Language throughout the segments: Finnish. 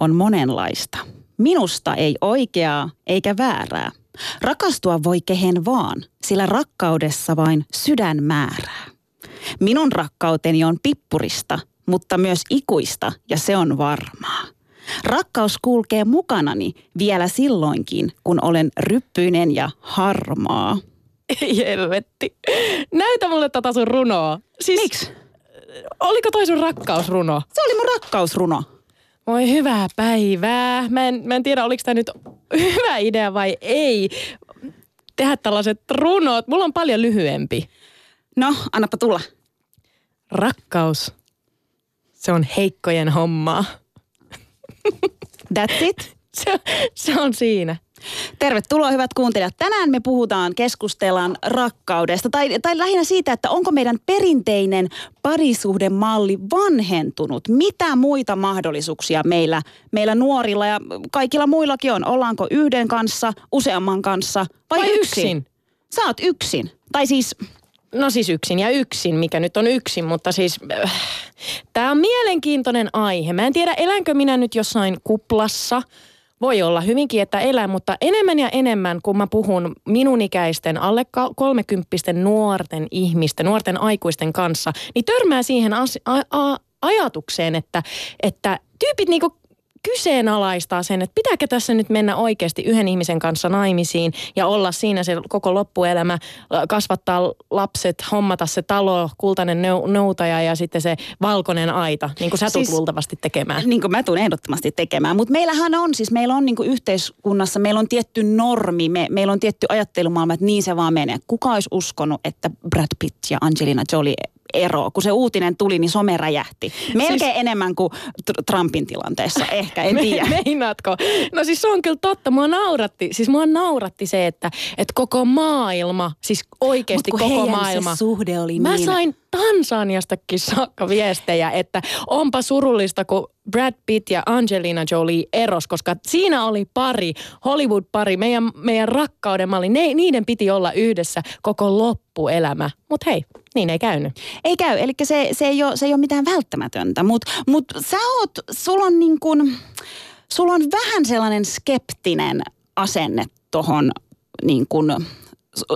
On monenlaista. Minusta ei oikeaa eikä väärää. Rakastua voi kehen vaan, sillä rakkaudessa vain sydän määrää. Minun rakkauteni on pippurista, mutta myös ikuista ja se on varmaa. Rakkaus kulkee mukanani vielä silloinkin, kun olen ryppyinen ja harmaa. Ei helvetti. Näytä mulle tätä sun runoa. Siis, Miksi? Oliko toi sun rakkausruno? Se oli mun rakkausruno. Voi hyvää päivää. Mä en, mä en tiedä, oliko tämä nyt hyvä idea vai ei. Tehdä tällaiset runot. Mulla on paljon lyhyempi. No, annapa tulla. Rakkaus. Se on heikkojen hommaa. That's it. Se, se on siinä. Tervetuloa hyvät kuuntelijat. Tänään me puhutaan, keskustellaan rakkaudesta tai, tai lähinnä siitä, että onko meidän perinteinen parisuhdemalli vanhentunut. Mitä muita mahdollisuuksia meillä, meillä nuorilla ja kaikilla muillakin on? Ollaanko yhden kanssa, useamman kanssa vai, Vai yksin? yksin? Sä oot yksin. Tai siis, No siis yksin ja yksin, mikä nyt on yksin, mutta siis äh, tämä on mielenkiintoinen aihe. Mä en tiedä, elänkö minä nyt jossain kuplassa. Voi olla hyvinkin, että elän, mutta enemmän ja enemmän, kun mä puhun minun ikäisten alle kolmekymppisten nuorten ihmisten, nuorten aikuisten kanssa, niin törmää siihen as- a- a- ajatukseen, että, että tyypit niinku kyseenalaistaa sen, että pitääkö tässä nyt mennä oikeasti yhden ihmisen kanssa naimisiin ja olla siinä se koko loppuelämä, kasvattaa lapset, hommata se talo, kultainen noutaja ja sitten se valkoinen aita, niin kuin sä tulet Siis- luultavasti tekemään. niin kuin mä tulen ehdottomasti tekemään. Mutta meillähän on siis, meillä on niin kuin yhteiskunnassa, meillä on tietty normi, me, meillä on tietty ajattelumaailma, että niin se vaan menee. Kuka olisi uskonut, että Brad Pitt ja Angelina Jolie ero. Kun se uutinen tuli, niin some räjähti. Melkein siis... enemmän kuin Tr- Trumpin tilanteessa, ehkä, en tiedä. Me, meinaatko? No siis se on kyllä totta. Mua nauratti, siis mua nauratti se, että, että koko maailma, siis oikeasti koko maailma. se suhde oli Mä niin... sain Tansaniastakin saakka viestejä, että onpa surullista, kun Brad Pitt ja Angelina Jolie eros, koska siinä oli pari, Hollywood-pari, meidän, meidän rakkauden malli. Ne, niiden piti olla yhdessä koko loppuelämä. Mutta hei, niin ei käynyt. Ei käy, eli se, se, ei ole, se ei ole mitään välttämätöntä, mutta mut sä oot, sulla on niin kuin, sulla on vähän sellainen skeptinen asenne tohon niin kuin su-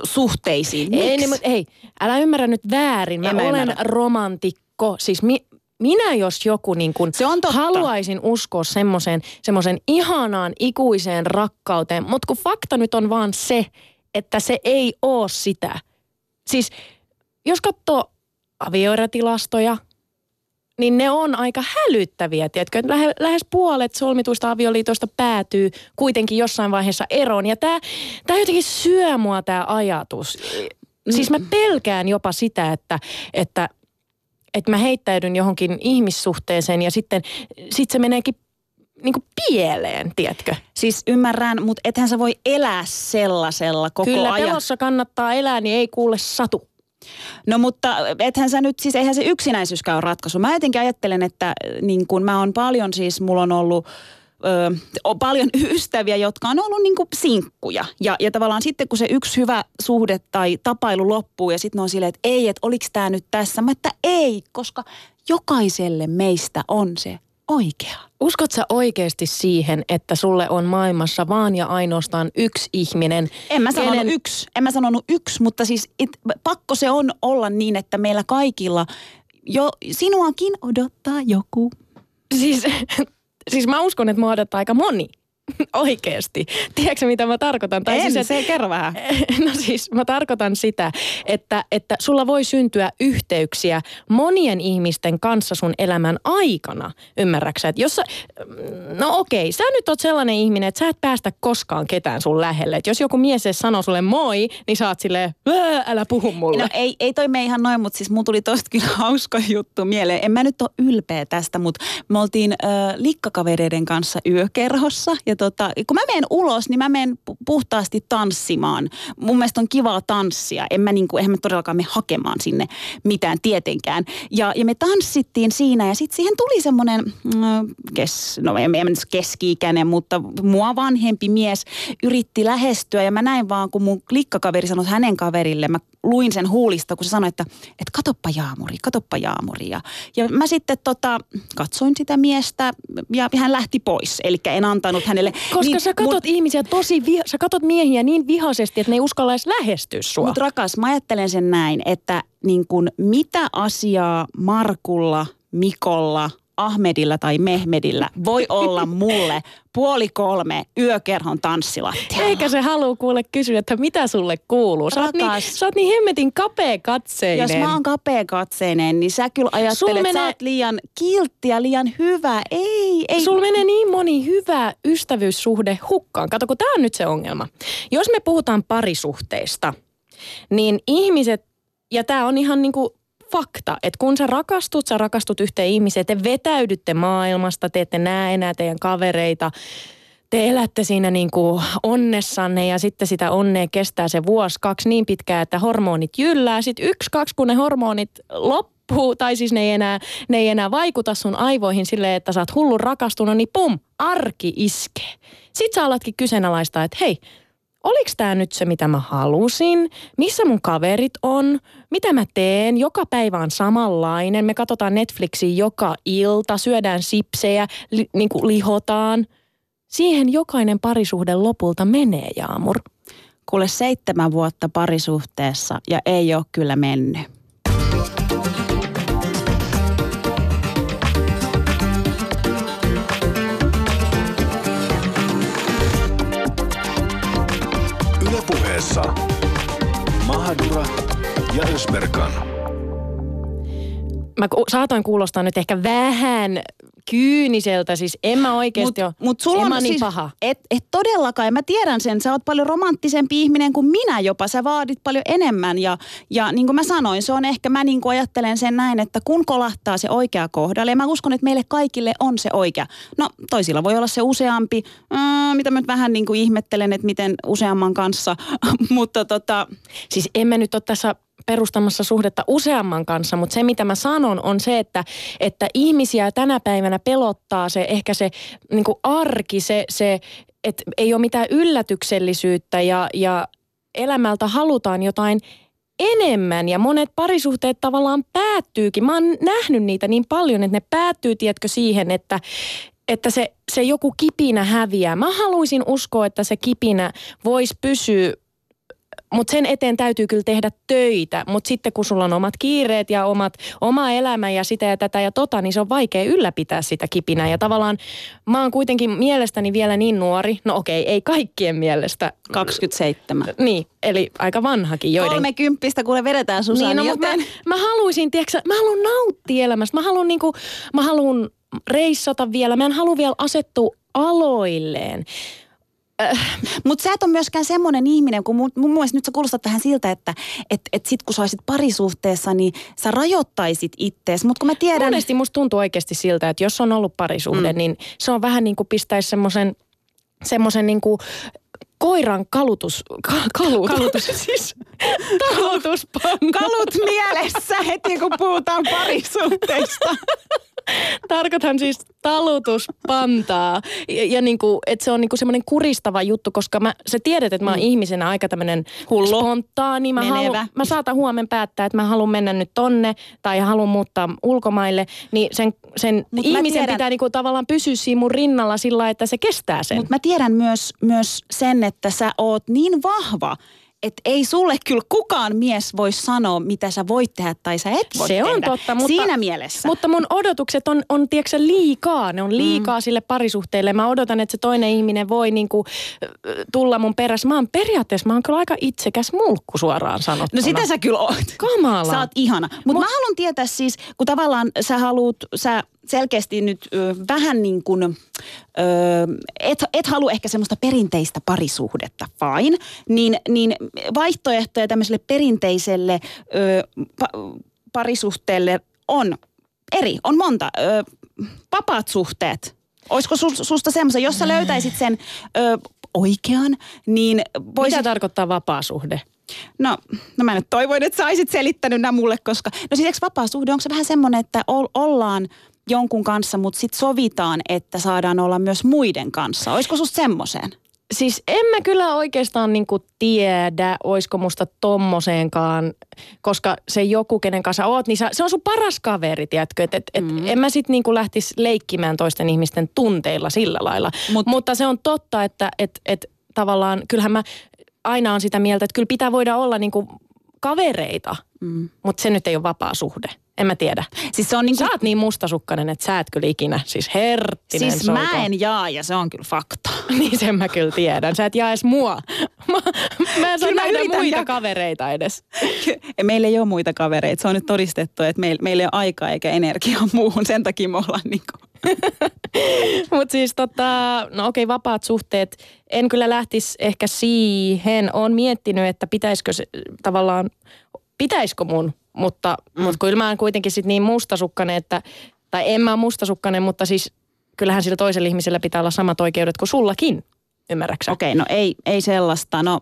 suhteisiin. Miksi? Ei, niin, mutta hei, älä ymmärrä nyt väärin. Mä En mä olen ymmärrä. romantikko. Siis mi, minä jos joku niin kun Se on totta. haluaisin uskoa semmoiseen semmoisen ihanaan ikuiseen rakkauteen, mutta kun fakta nyt on vaan se, että se ei oo sitä. Siis jos katsoo avioerotilastoja, niin ne on aika hälyttäviä, tiedätkö? Lähe, lähes puolet solmituista avioliitoista päätyy kuitenkin jossain vaiheessa eroon. Ja tämä tää jotenkin syö mua tämä ajatus. Siis mä pelkään jopa sitä, että, että, että mä heittäydyn johonkin ihmissuhteeseen ja sitten sit se meneekin niin kuin pieleen, tiedätkö? Siis ymmärrän, mutta ethän sä voi elää sellaisella koko Kyllä ajan. pelossa kannattaa elää, niin ei kuule satu. No mutta ethän sä nyt, siis eihän se yksinäisyyskään ole ratkaisu. Mä jotenkin ajattelen, että äh, niin kun mä oon paljon siis, mulla on ollut ö, on paljon ystäviä, jotka on ollut niin sinkkuja. Ja, ja tavallaan sitten kun se yksi hyvä suhde tai tapailu loppuu ja sitten on silleen, että ei, että oliks tämä nyt tässä. Mä että ei, koska jokaiselle meistä on se oikea. Uskot sä oikeasti siihen, että sulle on maailmassa vaan ja ainoastaan yksi ihminen? En mä sanonut kenen- yksi, en mä sanonut yksi, mutta siis it, pakko se on olla niin, että meillä kaikilla jo sinuakin odottaa joku. Siis, siis mä uskon, että mua odottaa aika moni. Oikeesti. Tiedätkö mitä mä tarkoitan? Tai en, siis, se kerro vähän. No siis mä tarkoitan sitä, että, että sulla voi syntyä yhteyksiä monien ihmisten kanssa sun elämän aikana. Ymmärräksä? Että jos sä, no okei, sä nyt oot sellainen ihminen, että sä et päästä koskaan ketään sun lähelle. Että jos joku mies sanoo sulle moi, niin sä oot silleen, älä puhu mulle. No ei, ei toi me ihan noin, mutta siis mun tuli tosta kyllä hauska juttu mieleen. En mä nyt ole ylpeä tästä, mutta me oltiin äh, likkakavereiden kanssa yökerhossa ja tota, kun mä menen ulos, niin mä menen puhtaasti tanssimaan. Mun mielestä on kivaa tanssia. En mä niinku, eihän mä todellakaan me hakemaan sinne mitään tietenkään. Ja, ja me tanssittiin siinä ja sitten siihen tuli semmoinen, mm, kes, no en, en keski-ikäinen, mutta mua vanhempi mies yritti lähestyä ja mä näin vaan, kun mun klikkakaveri sanoi hänen kaverille, mä luin sen huulista, kun se sanoi, että, että katoppa Jaamuri, katoppa Jaamuri. Ja, ja mä sitten tota, katsoin sitä miestä ja hän lähti pois. Eli en antanut hänelle. Koska niin, sä katot mut, ihmisiä tosi, viha, sä katot miehiä niin vihaisesti, että ne ei uskalla edes lähestyä sua. Mutta rakas, mä ajattelen sen näin, että niin kun, mitä asiaa Markulla, Mikolla, Ahmedilla tai Mehmedillä voi olla mulle puoli kolme yökerhon tanssilattialla. Eikä se halua kuule kysyä, että mitä sulle kuuluu. Sä oot, niin, sä oot niin hemmetin kapea katseinen. Jos mä oon kapea katseinen, niin sä kyllä ajattelet, menee... että sä oot liian kiltti ja liian hyvä. Ei, ei. Sulla menee niin moni hyvä ystävyyssuhde hukkaan. Kato, kun tää on nyt se ongelma. Jos me puhutaan parisuhteista, niin ihmiset, ja tämä on ihan niinku fakta, että kun sä rakastut, sä rakastut yhteen ihmiseen, te vetäydytte maailmasta, te ette näe enää teidän kavereita, te elätte siinä niin kuin onnessanne ja sitten sitä onnea kestää se vuosi, kaksi niin pitkään, että hormonit jyllää. Sitten yksi, kaksi, kun ne hormonit loppuu, tai siis ne ei enää, ne ei enää vaikuta sun aivoihin silleen, että sä oot hullun rakastunut, niin pum, arki iskee. Sitten sä alatkin kyseenalaistaa, että hei, oliko tämä nyt se, mitä mä halusin, missä mun kaverit on, mitä mä teen, joka päivä on samanlainen, me katsotaan Netflixiä joka ilta, syödään sipsejä, li, niin kuin lihotaan. Siihen jokainen parisuhde lopulta menee, Jaamur. Kuule seitsemän vuotta parisuhteessa ja ei ole kyllä mennyt. Puheessa Mahadura ja Ösberkan. Mä saatoin kuulostaa nyt ehkä vähän kyyniseltä, siis en mä oikeasti ole, mut sulla on niin siis, paha. Et, et todellakaan, mä tiedän sen, sä oot paljon romanttisempi ihminen kuin minä jopa, sä vaadit paljon enemmän ja, ja niin kuin mä sanoin, se on ehkä, mä niin kuin ajattelen sen näin, että kun kolahtaa se oikea kohdalle, ja mä uskon, että meille kaikille on se oikea. No toisilla voi olla se useampi, äh, mitä mä nyt vähän niin kuin ihmettelen, että miten useamman kanssa, mutta tota... Siis emme nyt ole tässä perustamassa suhdetta useamman kanssa, mutta se mitä mä sanon on se, että, että ihmisiä tänä päivänä pelottaa se ehkä se niin arki, se, se että ei ole mitään yllätyksellisyyttä ja, ja elämältä halutaan jotain enemmän ja monet parisuhteet tavallaan päättyykin. Mä oon nähnyt niitä niin paljon, että ne päättyy, tiedätkö, siihen, että, että se, se joku kipinä häviää. Mä haluaisin uskoa, että se kipinä voisi pysyä mutta sen eteen täytyy kyllä tehdä töitä. Mutta sitten kun sulla on omat kiireet ja omat, oma elämä ja sitä ja tätä ja tota, niin se on vaikea ylläpitää sitä kipinää. Ja tavallaan mä oon kuitenkin mielestäni vielä niin nuori. No okei, ei kaikkien mielestä. 27. Niin, eli aika vanhakin. Joiden... 30 kuule vedetään Susanni, niin, no, joten... mä, mä haluaisin, tiedätkö, mä haluan nauttia elämästä. Mä haluan niinku, mä haluan reissata vielä. Mä en halua vielä asettua aloilleen. Äh, Mutta sä et ole myöskään semmoinen ihminen, kun mun, mun mielestä nyt sä kuulostat tähän siltä, että et, et sit kun sä olisit parisuhteessa, niin sä rajoittaisit ittees. Mutta kun mä tiedän... Monesti musta tuntuu oikeasti siltä, että jos on ollut parisuhde, mm. niin se on vähän niin kuin pistäisi semmoisen semmoisen niin kuin koiran kalutus, ka, kalut, kalutus, siis kalutus Kalut mielessä heti kun puhutaan parisuhteista. Tarkoitan siis talutuspantaa. Ja, ja niin kuin, että se on niin kuin semmoinen kuristava juttu, koska mä, sä tiedät, että mä oon mm. ihmisenä aika tämmöinen Hullu. spontaani. Mä, halu, mä saatan huomen päättää, että mä haluan mennä nyt tonne tai haluan muuttaa ulkomaille. Niin sen, sen ihmisen tiedän, pitää niin kuin tavallaan pysyä siinä mun rinnalla sillä että se kestää sen. Mutta mä tiedän myös, myös sen, että sä oot niin vahva, että ei sulle kyllä kukaan mies voi sanoa, mitä sä voit tehdä tai sä et voi Se tehdä. on totta, mutta- Siinä mielessä. Mutta mun odotukset on, on tiedätkö, liikaa. Ne on liikaa mm. sille parisuhteelle. Mä odotan, että se toinen ihminen voi niinku, tulla mun perässä. Mä oon periaatteessa, mä oon kyllä aika itsekäs mulkku suoraan sanottuna. No sitä sä kyllä oot. Kamala. Sä oot ihana. Mutta Mut, mä haluan tietää siis, kun tavallaan sä haluut, sä selkeästi nyt ö, vähän niin kuin, ö, et, et halua ehkä semmoista perinteistä parisuhdetta, fine, niin, niin vaihtoehtoja tämmöiselle perinteiselle ö, pa, parisuhteelle on eri, on monta. Ö, vapaat suhteet. Olisiko sus, susta semmoisen, jos sä löytäisit sen ö, oikean, niin voisit... Mitä tarkoittaa vapaa suhde? No, no mä nyt toivoin, että sä olisit selittänyt nämä mulle, koska... No siis eikö vapaa suhde, onko se vähän semmoinen, että ol, ollaan jonkun kanssa, mutta sitten sovitaan, että saadaan olla myös muiden kanssa. Olisiko susta semmoiseen? Siis en mä kyllä oikeastaan niinku tiedä, oisko musta tommoseenkaan, koska se joku, kenen kanssa oot, niin sä, se on sun paras kaveri, tiedätkö? Et, et, et mm. En mä sit niinku lähtisi leikkimään toisten ihmisten tunteilla sillä lailla. Mut- Mutta se on totta, että et, et, tavallaan, kyllähän mä aina on sitä mieltä, että kyllä pitää voida olla niinku kavereita, mm. mutta se nyt ei ole vapaa suhde. En mä tiedä. Siis se on niin Sä oot niin mustasukkainen, että sä et kyllä ikinä, siis herttinen Siis soiko. mä en jaa ja se on kyllä fakta. Niin sen mä kyllä tiedän. Sä et jaa edes mua. Mä, mä en saa yritän muita jakaa. kavereita edes. Meillä ei ole muita kavereita. Se on nyt todistettu, että meillä, meillä ei ole aikaa eikä energiaa muuhun. Sen takia me ollaan niin kuin... Mutta siis tota, no okei, vapaat suhteet. En kyllä lähtisi ehkä siihen. Olen miettinyt, että pitäisikö se tavallaan, pitäisikö mun, mutta, mm. mutta kyllä mä oon kuitenkin sit niin mustasukkainen, että, tai en mä ole mustasukkainen, mutta siis kyllähän sillä toisella ihmisellä pitää olla samat oikeudet kuin sullakin. Ymmärräksä? Okei, okay, no ei, ei sellaista. No,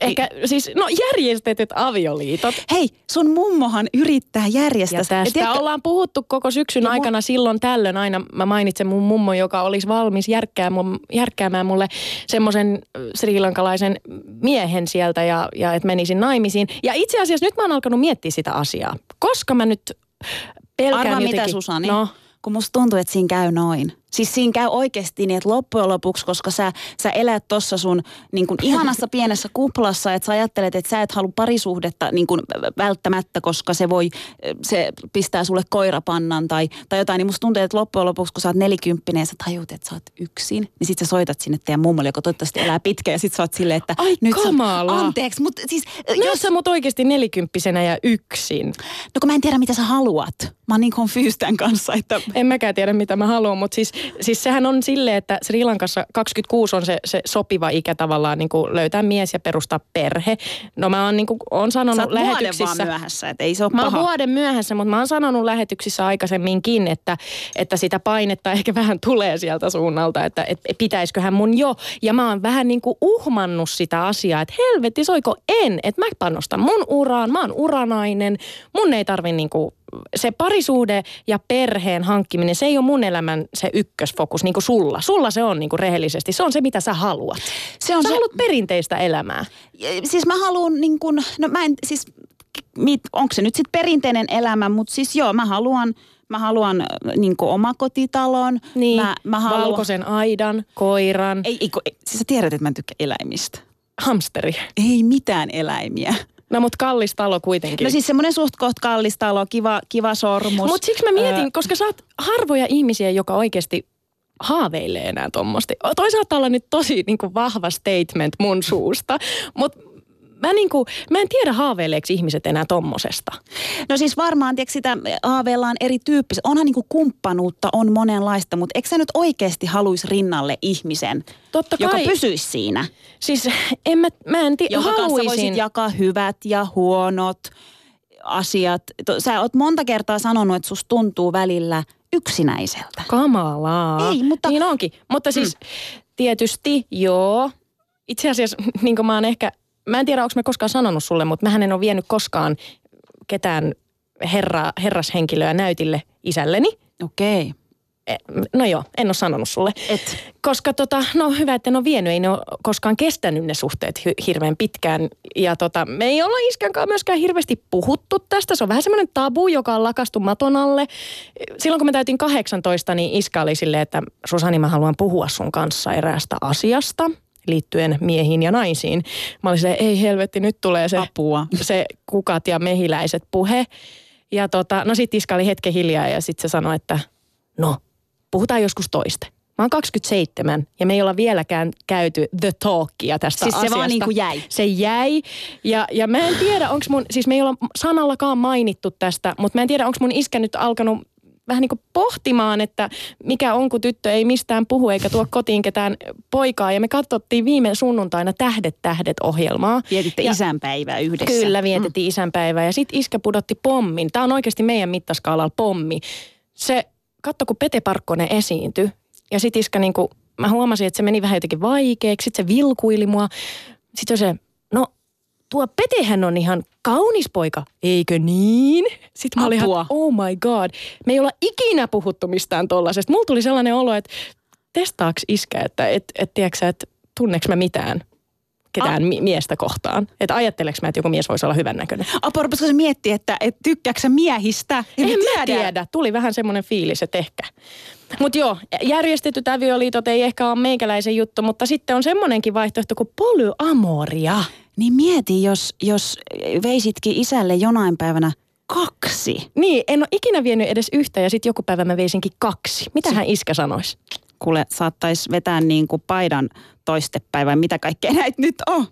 Ehkä siis, no järjestetyt avioliitot. Hei, sun mummohan yrittää järjestää. Ja tästä tiedätkö- ollaan puhuttu koko syksyn Ja mu- aikana silloin tällöin aina. Mä mainitsen mun mummo, joka olisi valmis järkkäämään, järkkäämään mulle semmoisen srilankalaisen miehen sieltä ja, ja että menisin naimisiin. Ja itse asiassa nyt mä oon alkanut miettiä sitä asiaa. Koska mä nyt pelkään Arvaa jotenkin... mitä Susani, No, kun musta tuntuu, että siinä käy noin. Siis siinä käy oikeasti niin, että loppujen lopuksi, koska sä, sä elät tuossa sun niin kuin ihanassa pienessä kuplassa, että sä ajattelet, että sä et halua parisuhdetta niin kuin välttämättä, koska se voi, se pistää sulle koirapannan tai, tai jotain, niin musta tuntuu, että loppujen lopuksi, kun sä oot nelikymppinen ja sä tajut, että sä oot yksin, niin sit sä soitat sinne teidän mummolle, joka toivottavasti elää pitkään ja sit sä oot silleen, että Ai nyt sä, kamala. anteeksi, mutta siis no jos sä mut oikeasti nelikymppisenä ja yksin. No kun mä en tiedä, mitä sä haluat. Mä oon niin confused tämän kanssa, että En mäkään tiedä, mitä mä haluan, mutta siis, siis sehän on silleen, että Sri Lankassa 26 on se, se sopiva ikä tavallaan niin kuin löytää mies ja perustaa perhe. No mä oon, niin kuin, oon sä sanonut oot vuoden vaan lähetyksissä... myöhässä, että ei se ole Mä oon paha. vuoden myöhässä, mutta mä oon sanonut lähetyksissä aikaisemminkin, että, että sitä painetta ehkä vähän tulee sieltä suunnalta, että, että pitäisiköhän mun jo. Ja mä oon vähän niin kuin uhmannut sitä asiaa, että helvetti, soiko en, että mä panostan mun uraan, mä oon uranainen, mun ei tarvi niin kuin se parisuhde ja perheen hankkiminen, se ei ole mun elämän se ykkösfokus, niin kuin sulla. Sulla se on niin kuin rehellisesti, se on se, mitä sä haluat. Se on sä se- haluat perinteistä elämää. Siis mä haluan niin kuin, no mä en siis, onko se nyt sitten perinteinen elämä, mutta siis joo, mä haluan, mä haluan äh, niin omakotitalon. Niin, mä, mä haluan, valkoisen aidan, koiran, Ei, ei, ei, siis sä tiedät, että mä en tykkää eläimistä. hamsteri. Ei mitään eläimiä. No mut kallis talo kuitenkin. No siis semmoinen suht koht kallis talo, kiva, kiva sormus. Mutta siksi mä mietin, Öö, koska sä oot harvoja ihmisiä, joka oikeasti haaveilee enää tommosti. Toi saattaa olla nyt tosi niin kuin vahva statement mun suusta, mutta mä, niin kuin, mä en tiedä haaveileeko ihmiset enää tommosesta. No siis varmaan, tiedätkö, sitä haaveillaan erityyppistä. Onhan niin kuin kumppanuutta on monenlaista, mutta eikö sä nyt oikeasti haluaisi rinnalle ihmisen, Totta joka kai. pysyisi siinä? Siis en mä, mä en tiedä, jonka kanssa voisit haluaisin. jakaa hyvät ja huonot asiat. Sä oot monta kertaa sanonut, että susta tuntuu välillä yksinäiseltä. Kamalaa. Ei, mutta- Niin onkin. Mutta siis mm. tietysti joo. Itse asiassa niin kuin mä oon ehkä, mä en tiedä onko mä koskaan sanonut sulle, mutta mähän en ole vienyt koskaan ketään herra, herrashenkilöä näytille isälleni. Okei. Okay. E, No joo, en ole sanonut sulle. Et. Koska tota, no hyvä, että en ole vienyt, ei ne ole koskaan kestänyt ne suhteet hy- hirveän pitkään. Ja tota, me ei olla iskän kanssa myöskään hirveästi puhuttu tästä. Se on vähän semmoinen tabu, joka on lakastu maton alle. Silloin kun me täytin 18, niin iska oli silleen, että Susani, mä haluan puhua sun kanssa eräästä asiasta. Liittyen miehiin ja naisiin. Mä olin silleen, ei helvetti, nyt tulee se, Apua. se kukat ja mehiläiset puhe. Ja tota, no sit Iska oli hetken hiljaa ja sitten se sanoi, että no, puhutaan joskus toiste. Mä oon 27 ja me ei olla vieläkään käyty the talkia tästä Siis se asiasta. vaan niinku jäi. Se jäi. Ja, ja mä en tiedä, onko mun, siis me ei olla sanallakaan mainittu tästä, mutta mä en tiedä, onko mun iskä nyt alkanut vähän niin kuin pohtimaan, että mikä on, kun tyttö ei mistään puhu eikä tuo kotiin ketään poikaa. Ja me katsottiin viime sunnuntaina Tähdet tähdet ohjelmaa. Vietitte ja, isänpäivää yhdessä. Kyllä, vietettiin mm. isänpäivää. Ja sitten iskä pudotti pommin. Tämä on oikeasti meidän mittaskaalalla pommi. Se, katso kun Pete Parkkonen esiintyi. Ja sitten iskä niin kuin, mä huomasin, että se meni vähän jotenkin vaikeaksi. Sitten se vilkuili mua. Sitten se, tuo Petehän on ihan kaunis poika, eikö niin? Sitten mä olin ihan, Apua. oh my god. Me ei olla ikinä puhuttu mistään tollasesta. Mulla tuli sellainen olo, että testaaks iskä, että et, et, tiedätkö että tunneeks mä mitään ketään mi- miestä kohtaan. Että ajatteleks mä, että joku mies voisi olla hyvännäköinen. Apua, rupesiko se miettiä, että et tykkääksä sä miehistä? En mä tiedä. Tuli vähän semmoinen fiilis, että ehkä. Mutta joo, järjestetyt avioliitot ei ehkä ole meikäläisen juttu, mutta sitten on semmoinenkin vaihtoehto kuin polyamoria. Niin mieti, jos, jos veisitkin isälle jonain päivänä kaksi. Niin, en ole ikinä vienyt edes yhtä ja sitten joku päivä mä veisinkin kaksi. Mitä hän iskä sanoisi? Kuule, saattaisi vetää niin kuin paidan toistepäin vai mitä kaikkea näitä nyt on.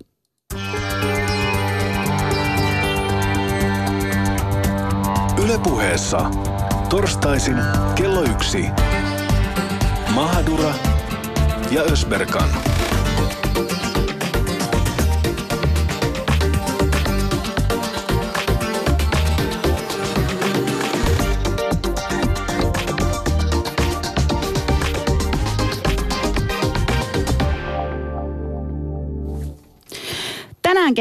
Ylepuheessa torstaisin kello yksi. Mahadura ja Ösberkan.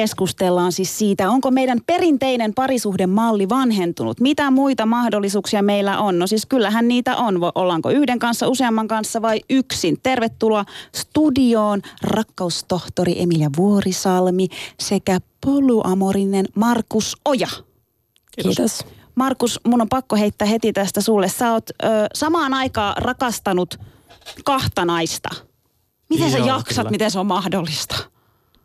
Keskustellaan siis siitä, onko meidän perinteinen parisuhdemalli vanhentunut. Mitä muita mahdollisuuksia meillä on? No siis kyllähän niitä on. Ollaanko yhden kanssa, useamman kanssa vai yksin? Tervetuloa studioon rakkaustohtori Emilia Vuorisalmi sekä poluamorinen Markus Oja. Kiitos. Markus, mun on pakko heittää heti tästä sulle. Sä oot ö, samaan aikaan rakastanut kahta naista. Miten sä Joo, jaksat, kyllä. miten se on mahdollista?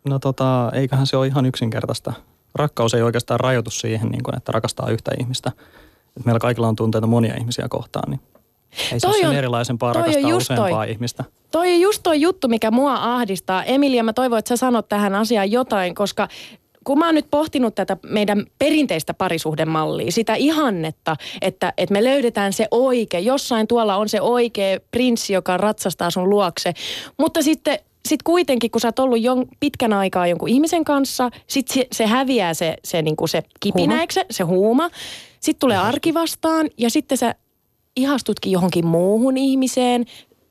No tota, eiköhän se ole ihan yksinkertaista. Rakkaus ei oikeastaan rajoitu siihen, niin kuin, että rakastaa yhtä ihmistä. Et meillä kaikilla on tunteita monia ihmisiä kohtaan, niin ei se Toi ole sen on- erilaisempaa toi on rakastaa just toi. useampaa ihmistä. Toi on just toi juttu, mikä mua ahdistaa. Emilia, mä toivon, että sä sanot tähän asiaan jotain, koska kun mä oon nyt pohtinut tätä meidän perinteistä parisuhdemallia, sitä ihannetta, että, että me löydetään se oikea, jossain tuolla on se oikea prinssi, joka ratsastaa sun luokse, mutta sitten sit kuitenkin, kun sä oot ollut jon, pitkän aikaa jonkun ihmisen kanssa, sit se, se häviää se, se, niinku se kipinä, Huuma. se huuma. Sitten tulee arki vastaan ja sitten sä ihastutkin johonkin muuhun ihmiseen,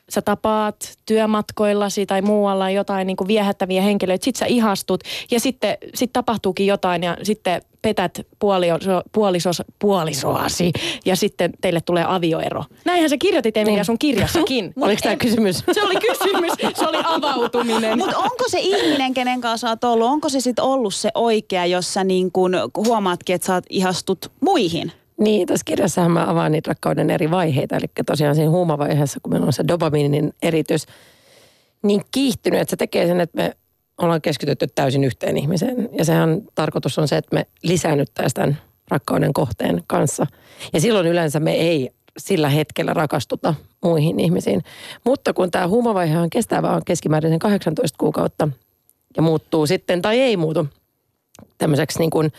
sä tapaat työmatkoillasi tai muualla jotain niin kuin viehättäviä henkilöitä, sit sä ihastut ja sitten sit tapahtuukin jotain ja sitten petät puolio, puolisos, puolisoasi ja sitten teille tulee avioero. Näinhän sä kirjoitit Emilia sun kirjassakin. Oliko tämä kysymys? Se oli kysymys, se oli avautuminen. Mutta onko se ihminen, kenen kanssa oot ollut, onko se sitten ollut se oikea, jossa niin kun huomaatkin, että sä oot ihastut muihin? Niin, tässä kirjassahan mä avaan niitä rakkauden eri vaiheita. Eli tosiaan siinä huumavaiheessa, kun meillä on se dopamiinin eritys niin kiihtynyt, että se tekee sen, että me ollaan keskitytty täysin yhteen ihmiseen. Ja sehän tarkoitus on se, että me lisäännyttäisiin tämän rakkauden kohteen kanssa. Ja silloin yleensä me ei sillä hetkellä rakastuta muihin ihmisiin. Mutta kun tämä huumavaihe kestää vaan keskimäärin sen 18 kuukautta ja muuttuu sitten tai ei muutu tämmöiseksi niin kuin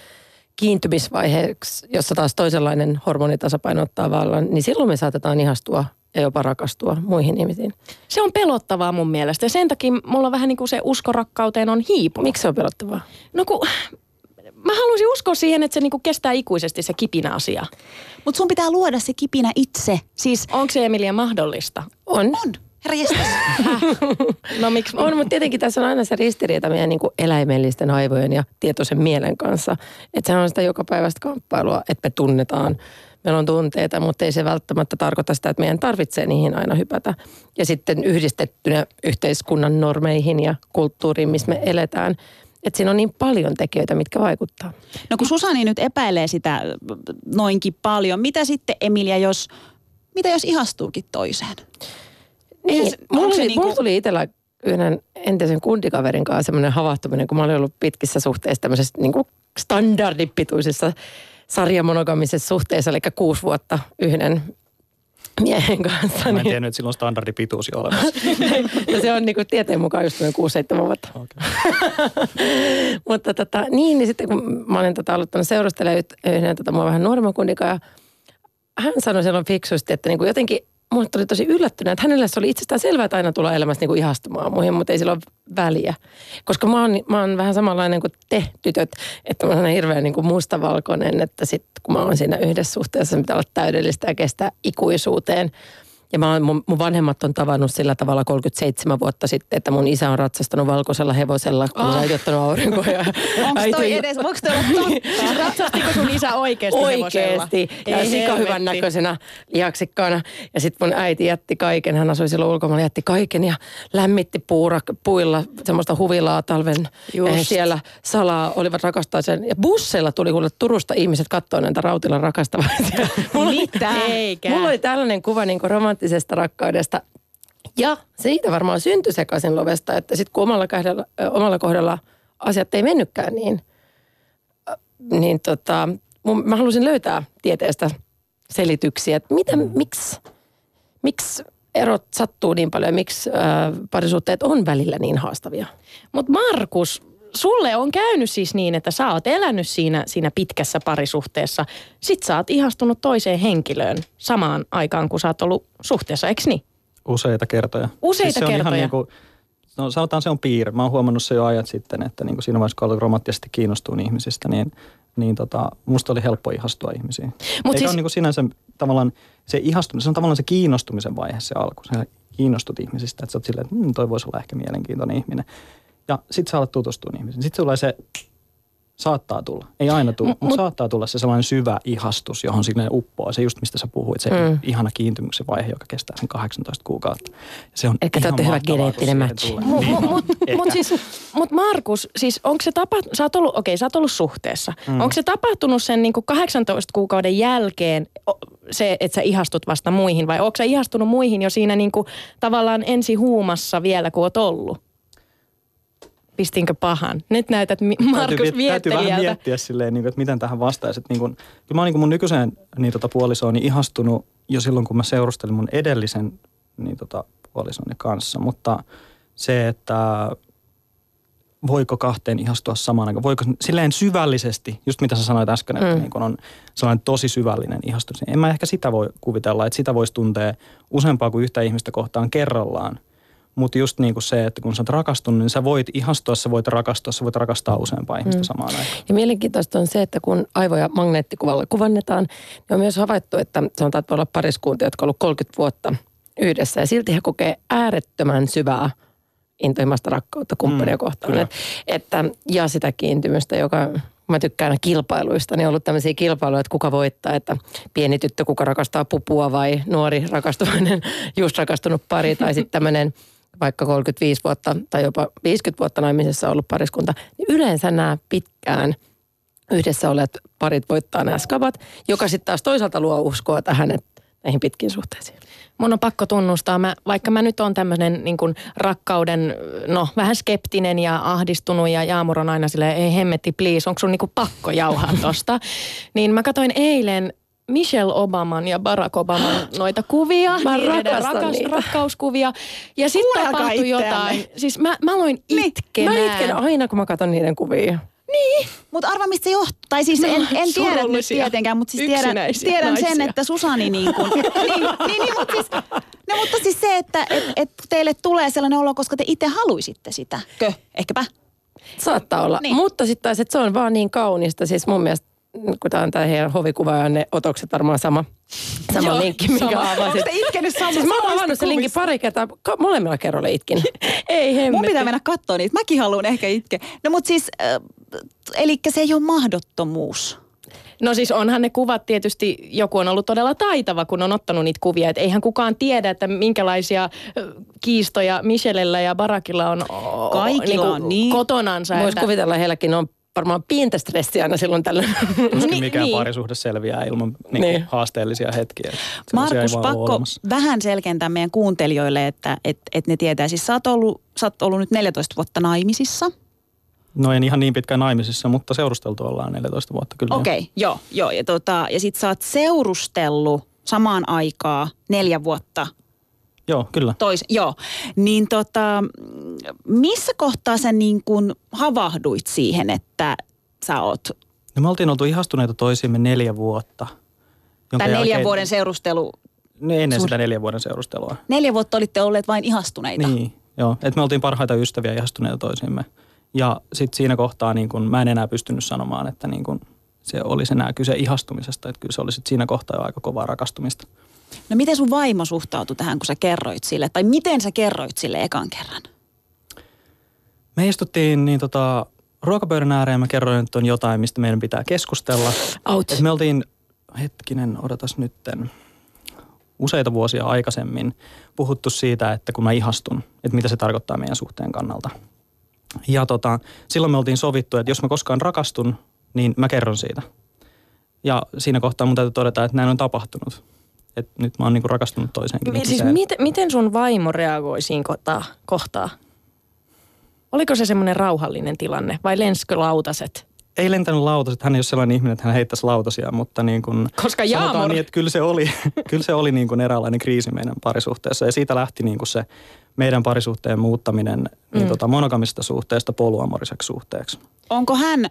kiintymisvaiheeksi, jossa taas toisenlainen hormonitasapaino ottaa vallan, niin silloin me saatetaan ihastua ja jopa rakastua muihin ihmisiin. Se on pelottavaa mun mielestä ja sen takia mulla vähän niin kuin se usko rakkauteen on hiipunut. Miksi se on pelottavaa? No kun mä haluaisin uskoa siihen, että se niinku kestää ikuisesti se kipinä-asia. Mutta sun pitää luoda se kipinä itse. Siis Onko se Emilia mahdollista? On. on, herra jestas. No miksi? On, mutta tietenkin tässä on aina se ristiriita meidän niin eläimellisten aivojen ja tietoisen mielen kanssa. Että se on sitä joka päivästä kamppailua, että me tunnetaan. Meillä on tunteita, mutta ei se välttämättä tarkoita sitä, että meidän tarvitsee niihin aina hypätä. Ja sitten yhdistettynä yhteiskunnan normeihin ja kulttuuriin, missä me eletään. Että siinä on niin paljon tekijöitä, mitkä vaikuttaa. No kun Susani nyt epäilee sitä noinkin paljon, mitä sitten Emilia, jos, mitä jos ihastuukin toiseen? Eihän Niin, se- mulla, se oli, niinku- mulla tuli itsellä yhden entisen kundikaverin kanssa semmoinen havahtuminen, kun mä olin ollut pitkissä suhteissa tämmöisessä niin kuin standardipituisessa sarjamonogamisessa suhteessa, eli kuusi vuotta yhden miehen kanssa. Mä en niin- tiennyt, että silloin standardipituus jo olemassa. no se on niin kuin tieteen mukaan just noin 6-7 vuotta. Okay. Mutta tota, niin, niin sitten kun mä olin tota aloittanut seurustelemaan yhden tota, mua vähän nuoremman kundikaan, ja hän sanoi silloin fiksusti, että niin kuin jotenkin mulle tuli tosi yllättyneen, että hänelle se oli itsestään selvää, että aina tulla elämässä niin ihastumaan muihin, mutta ei sillä ole väliä. Koska mä oon, mä oon vähän samanlainen kuin te tytöt, että mä oon hirveän niin kuin mustavalkoinen, että sitten kun mä oon siinä yhdessä suhteessa, se pitää olla täydellistä ja kestää ikuisuuteen. Ja mä mun, mun vanhemmat on tavannut sillä tavalla 37 vuotta sitten, että mun isä on ratsastanut valkoisella hevosella, kun oh. äiti ottanut aurinkoja. Onko Äiti toi on- edes, voiko toi totta? Ratsastiko sun isä oikeasti hevosella? Oikeesti. Ja sika hyvän näköisenä lihaksikkaana. Ja sitten mun äiti jätti kaiken. Hän asui silloin ulkomailla, jätti kaiken ja lämmitti puura, puilla semmoista huvilaa talven Just. eh, siellä salaa. Olivat rakastaisen. Ja busseilla tuli kuule Turusta ihmiset katsoa näitä rakastavaisia. Mulla oli- Mitä? Eikä. Mulla oli tällainen kuva niin romanttisesta rakkaudesta. Ja siitä varmaan syntyi sekaisin lovesta, että sitten kun omalla kohdalla, omalla kohdalla asiat ei mennytkään niin, niin tota, mun, mä halusin löytää tieteestä selityksiä, että mitä, miksi, miksi erot sattuu niin paljon ja miksi äh, parisuhteet on välillä niin haastavia. Mutta Markus, sulle on käynyt siis niin, että sä oot elänyt siinä, siinä pitkässä parisuhteessa. Sit sä oot ihastunut toiseen henkilöön samaan aikaan, kun sä oot ollut suhteessa, eikö niin? Useita kertoja. Useita se on ihan kertoja. niin kuin, no sanotaan se on piirre. Mä oon huomannut se jo ajat sitten, että niin kuin siinä vaiheessa, kun romanttisesti kiinnostua ihmisistä, niin, niin tota, musta oli helppo ihastua ihmisiin. Mut Eikä siis- siis... ole niin kuin sinänsä tavallaan se ihastuminen, se on tavallaan se kiinnostumisen vaihe se alku. Sä kiinnostut ihmisistä, että sä oot silleen, että mm, toi voisi olla ehkä mielenkiintoinen ihminen. Ja sit sä alat tutustua ihmisiin. Sitten tulee se, saattaa tulla, ei aina tule, Mut- mutta saattaa tulla se sellainen syvä ihastus, johon sinne uppoaa. Se just mistä sä puhuit, se Mm. ihana kiintymyksen vaihe, joka kestää sen 18 kuukautta. Se on Eli te olette hyvä geneettinen match. Mutta Niin, mut, mut, ehkä. mut siis, mut Markus, siis onko se tapahtunut, sä oot ollut, okei sä oot ollut suhteessa. Mm. Onko se tapahtunut sen niinku 18 kuukauden jälkeen se, että sä ihastut vasta muihin vai onko sä ihastunut muihin jo siinä niinku tavallaan ensi huumassa vielä, kun oot ollut? Pistinkö pahan? Nyt näytät Markus täytyy, täytyy vähän viettelijältä. miettiä silleen, niin kuin, että miten tähän vastaisi. Että Niin kuin, kyllä mä oon niin kuin mun nykyiseen niin tota, puolisooni ihastunut jo silloin, kun mä seurustelin mun edellisen niin tota, puolisoni kanssa. Mutta se, että voiko kahteen ihastua samaan aikaan, voiko silleen syvällisesti, just mitä sä sanoit äsken, että Mm. mm. niin kun on sellainen tosi syvällinen ihastus. niin En mä ehkä sitä voi kuvitella, että sitä voisi tuntea useampaa kuin yhtä ihmistä kohtaan kerrallaan. Mutta just niin kuin se, että kun sä oot rakastunut, niin sä voit ihastua, sä voit rakastua, sä voit rakastaa useampaa ihmistä Mm. samaan aikaan. Ja mielenkiintoista on se, että kun aivoja magneettikuvalla kuvannetaan, niin on myös havaittu, että sanotaan, että voi olla pariskunta, jotka on ollut 30 vuotta yhdessä ja silti he kokee äärettömän syvää intohimoista rakkautta kumppania Mm, kohtaan. kyllä. Et, että, ja sitä kiintymystä, joka mä tykkään kilpailuista, niin on ollut tämmöisiä kilpailuja, että kuka voittaa, että pieni tyttö, kuka rakastaa pupua vai nuori rakastuvainen, just rakastunut pari tai sitten tämmöinen vaikka 35 vuotta tai jopa 50 vuotta naimisessa ollut pariskunta, niin yleensä nämä pitkään yhdessä olleet parit voittaa nämä skabat, joka sitten taas toisaalta luo uskoa tähän, että näihin pitkiin suhteisiin. Mun on pakko tunnustaa, mä, vaikka mä nyt on tämmöinen niin rakkauden, no vähän skeptinen ja ahdistunut ja Jaamur on aina silleen, ei hemmetti please, onko sun niin pakko jauhaa tosta? niin mä katsoin eilen Michelle Obaman ja Barack Obaman noita kuvia, Mä niiden rakastan niitä. rakkauskuvia. Ja sitten tapahtui itseänne. jotain. Siis mä, mä aloin itkemään. Mä itken aina, kun mä katson niiden kuvia. Mutta arva, mistä se johtuu. Tai siis en, en tiedä nyt tietenkään, mutta siis tiedän, tiedän sen, että Susani niin kuin, niin, niin, niin, mutta siis, no, mutta siis se, että et, et teille tulee sellainen olo, koska te itse haluaisitte sitä. Kö? Ehkäpä. Saattaa olla. Niin. Niin. Mutta sitten taas, että se on vaan niin kaunista. Siis mun mielestä, kun tämä on tämä heidän hovikuva ja ne otokset varmaan sama, sama Joo, linkki, mikä sama. avasit. Onko te itkenyt samasta Siis mä oon avannut sen linkin pari kertaa, ka- molemmilla kerroilla itkin. Ei hemmetti. Mun pitää mennä katsoa niitä. Mäkin haluan ehkä itkeä. No mutta siis, äh, eli se ei ole mahdottomuus. No siis onhan ne kuvat tietysti, joku on ollut todella taitava, kun on ottanut niitä kuvia. Et eihän kukaan tiedä, että minkälaisia ö, kiistoja Michellellä ja Barakilla on o- Kaikilla on niin. kotonansa. Voisi että- kuvitella, heilläkin on varmaan pientä stressiä aina silloin tällöin. Tuskin Niin, mikään niin. parisuhde selviää ilman niin Niin. haasteellisia hetkiä. Markus, pakko olemassa. vähän selkentää meidän kuuntelijoille, että et, et ne tietää. Siis sä oot, ollut, sä oot ollut nyt 14 vuotta naimisissa. No en ihan niin pitkään naimisissa, mutta seurusteltu ollaan 14 vuotta kyllä. jo. Okei, okay, joo, joo. Ja, tota, ja sit sä oot seurustellut samaan aikaa neljä vuotta Joo, kyllä. tois, joo. Niin tota, missä kohtaa sä niin kun havahduit siihen, että sä oot, No me oltiin oltu ihastuneita toisiimme neljä vuotta. tämän neljän jälkeen- vuoden seurustelu, No ennen suhde- sitä neljän vuoden seurustelua. neljä vuotta olitte olleet vain ihastuneita. Niin, joo. Et me oltiin parhaita ystäviä ihastuneita toisiimme. Ja sitten siinä kohtaa niin kun, mä en enää pystynyt sanomaan, että niin kun, se olisi enää kyse ihastumisesta. Että kyllä se oli sit siinä kohtaa jo aika kovaa rakastumista. No miten sun vaimo suhtautui tähän, kun sä kerroit sille? Tai miten sä kerroit sille ekan kerran? Me istuttiin niin tota, ruokapöydän ääreen ja mä kerroin, että on jotain, mistä meidän pitää keskustella. Out. Et me oltiin, hetkinen, odotas nytten, useita vuosia aikaisemmin puhuttu siitä, että kun mä ihastun, että mitä se tarkoittaa meidän suhteen kannalta. Ja tota, silloin me oltiin sovittu, että jos mä koskaan rakastun, niin mä kerron siitä. Ja siinä kohtaa mun täytyy todeta, että näin on tapahtunut. Et nyt mä oon niinku rakastunut toiseenkin Siis ihmiseen. miten, miten sun vaimo reagoi siinä kohtaa, kohtaa? Oliko se semmoinen rauhallinen tilanne vai lenskö lautaset? ei lentänyt lautaset, hän ei ole sellainen ihminen, että hän heittäisi lautasia, mutta niin kuin Koska sanotaan Jaamor- niin, että kyllä se oli, kyllä se oli niin kuin eräänlainen kriisi meidän parisuhteessa ja siitä lähti niin kuin se meidän parisuhteen muuttaminen niin Mm. tota monogamisesta suhteesta poluamoriseksi suhteeksi. Onko hän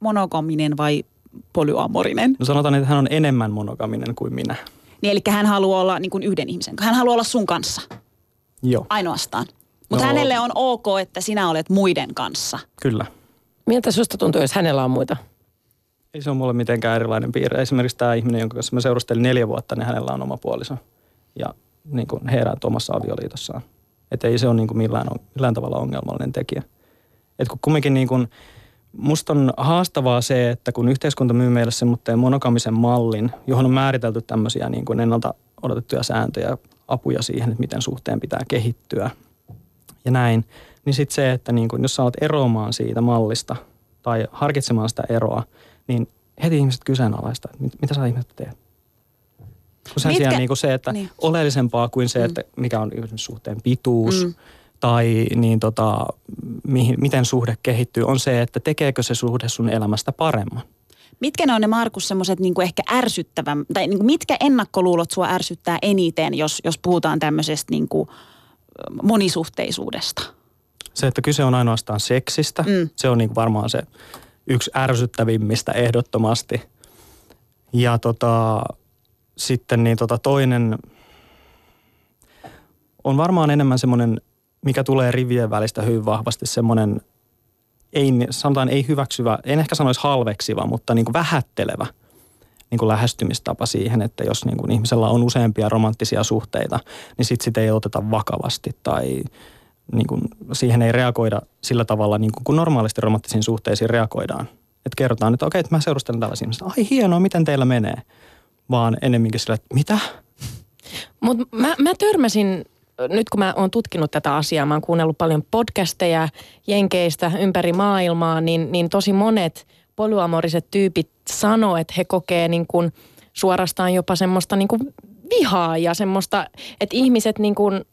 monogaminen vai polyamorinen? No sanotaan, että hän on enemmän monogaminen kuin minä. Niin, eli hän haluaa olla niin kuin yhden ihmisen. Hän haluaa olla sun kanssa Joo, ainoastaan. Mutta No. hänelle on ok, että sinä olet muiden kanssa. kyllä. Miltä susta tuntuu, jos hänellä on muita? Ei se ole mulle mitenkään erilainen piirre. Esimerkiksi tämä ihminen, jonka kanssa mä seurustelin neljä vuotta, niin hänellä on oma puoliso. Ja niin kuin he elävät omassa avioliitossaan. Että ei se ole niin kuin millään, millään tavalla ongelmallinen tekijä. Et kun kumminkin niin kuin, musta on haastavaa se, että kun yhteiskunta myy meille semmoitteen monogamisen mallin, johon on määritelty tämmöisiä niin kuin ennalta odotettuja sääntöjä, apuja siihen, että miten suhteen pitää kehittyä ja näin, niin sitten se, että niin kun, jos sä alat eroamaan siitä mallista tai harkitsemaan sitä eroa, niin heti ihmiset kyseenalaista, että mit, mitä sä ihmiset teet. Kun sen Mitkä- sijaan niin kuin se, että niin. oleellisempaa kuin se, että mikä on suhteen pituus Mm. mm. tai niin tota, mihin, miten suhde kehittyy, on se, että tekeekö se suhde sun elämästä paremman. Mitkä ne on ne Markus semmoiset niin ehkä ärsyttävän, tai niin kuin mitkä ennakkoluulot sua ärsyttää eniten, jos, jos puhutaan tämmöisestä niin kuin monisuhteisuudesta? Se, että kyse on ainoastaan seksistä, Mm. se on niin varmaan se yksi ärsyttävimmistä ehdottomasti. Ja tota, sitten niin tota toinen on varmaan enemmän semmoinen, mikä tulee rivien välistä hyvin vahvasti semmoinen, ei, sanotaan ei hyväksyvä, en ehkä sanoisi halveksiva, mutta niin kuin vähättelevä niin kuin lähestymistapa siihen, että jos niin kuin ihmisellä on useampia romanttisia suhteita, niin sitten sitä ei oteta vakavasti tai niin kuin siihen ei reagoida sillä tavalla, niin kuin normaalisti romanttisiin suhteisiin reagoidaan. Että kerrotaan, että okei, että mä seurustelen tällaisia ihmisiä. Ai hienoa, miten teillä menee? Vaan ennemminkin sillä, että mitä? Mutta mä, mä törmäsin, nyt kun mä oon tutkinut tätä asiaa, mä oon kuunnellut paljon podcasteja Jenkeistä ympäri maailmaa, niin, niin tosi monet polyamoriset tyypit sanoo, että he kokee niin kuin suorastaan jopa semmoista niin kuin vihaa ja semmoista, että ihmiset niin kuin,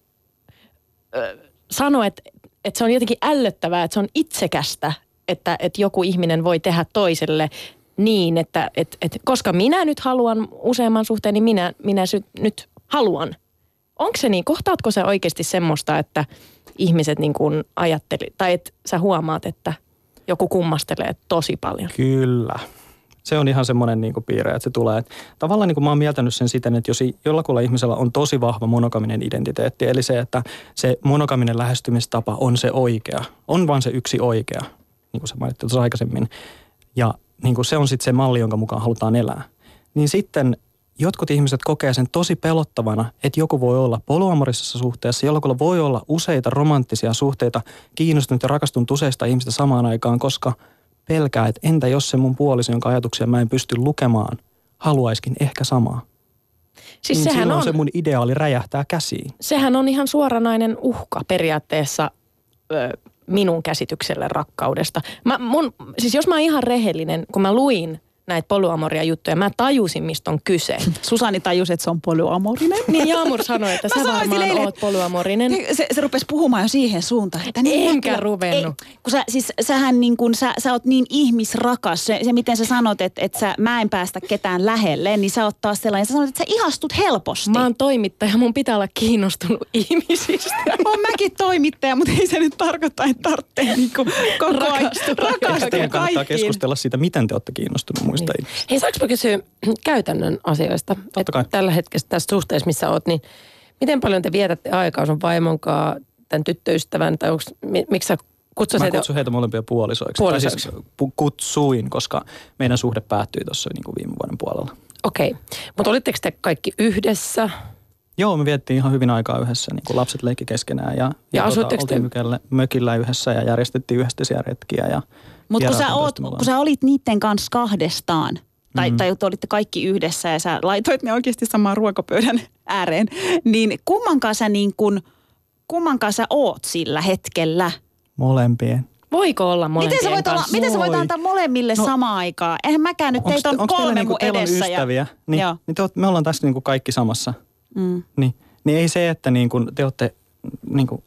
ö, sanoo, että, että se on jotenkin ällöttävää, että se on itsekästä, että, että joku ihminen voi tehdä toiselle niin, että, että, että koska minä nyt haluan useamman suhteen, niin minä, minä sy- nyt haluan. Onko se niin, kohtaatko se oikeasti semmoista, että ihmiset niin kuin ajatteli, tai että sä huomaat, että joku kummastelee tosi paljon? Kyllä. Se on ihan semmoinen niin piirre, että se tulee. Tavallaan niin kuin mä oon mieltänyt sen siten, että jos jollakulla ihmisellä on tosi vahva monogaminen identiteetti, eli se, että se monogaminen lähestymistapa on se oikea, on vaan se yksi oikea, niin kuin sä mainitsit tuossa aikaisemmin, ja niin kuin se on sitten se malli, jonka mukaan halutaan elää, niin sitten jotkut ihmiset kokee sen tosi pelottavana, että joku voi olla poluamorisessa suhteessa, jollakulla voi olla useita romanttisia suhteita, kiinnostunut ja rakastunut useista ihmistä samaan aikaan, koska pelkää, että entä jos se mun puoliso, jonka ajatuksia mä en pysty lukemaan, haluaiskin ehkä samaa. Siis niin sehän on, se mun ideaali räjähtää käsiin. sehän on ihan suoranainen uhka periaatteessa ö, minun käsitykselle rakkaudesta. Mä, mun, siis jos mä oon ihan rehellinen, kun mä luin näitä polyamoria juttuja, mä tajusin, mistä on kyse. Susani tajusi, että se on polyamorinen. Niin Jaamur sanoi, että sä varmaan sille eilen, oot polyamorinen. Se, se rupesi puhumaan jo siihen suuntaan. Että niin, Enkä kyllä- ruvennut. Ei, kun sä, siis, sähän niin kuin, sä, sä oot niin ihmisrakas. Se, se miten sä sanot, että, että sä, mä en päästä ketään lähelle, niin sä oot taas sellainen. Sä sanot, että sä ihastut helposti. Mä oon toimittaja, mun pitää olla kiinnostunut ihmisistä. Oon mäkin toimittaja, mutta ei se nyt tarkoita, että tarvitsee niin koko ajan Rakastua. rakastua kannattaa kaikkiin. keskustella siitä, miten te olette kiinnostunut muista Niin. Hei, saanko mä kysyä käytännön asioista? Totta kai. Tällä hetkellä tässä suhteessa, missä oot, niin miten paljon te vietätte aikaa sun vaimonkaan, tämän tyttöystävän, tai onks, mi, miksi sä kutsuisit... Mä kutsun heitä molempia puolisoiksi. Puolisoiksi. Tai siis kutsuin, koska meidän suhde päättyi tuossa niin viime vuoden puolella. Okei, okay. mutta olitteko te kaikki yhdessä? Joo, me viettiin ihan hyvin aikaa yhdessä, niin kuin lapset leikki keskenään ja, Ja asuitteko te- oltiin mökillä, mökillä yhdessä ja järjestettiin yhdessä retkiä. Ja Mutta kun, sä oot, kun sä olit niiden kanssa kahdestaan, tai, mm. tai te olitte kaikki yhdessä ja sä laitoit ne oikeasti samaan ruokapöydän ääreen, niin kummankaan sä niin kuin, kummankaan sä oot sillä hetkellä? Molempien. Voiko olla molempien Miten sä, voit olla, kanssa? miten sä voit Voi. antaa molemmille no, samaan aikaan? Eihän mäkään nyt, teitä on onks kolme niinku, mun on edessä. ystäviä, niin, Joo. niin te oot, me ollaan tässä niinku kaikki samassa. Mm. Niin, niin ei se, että niinku te olette niinku,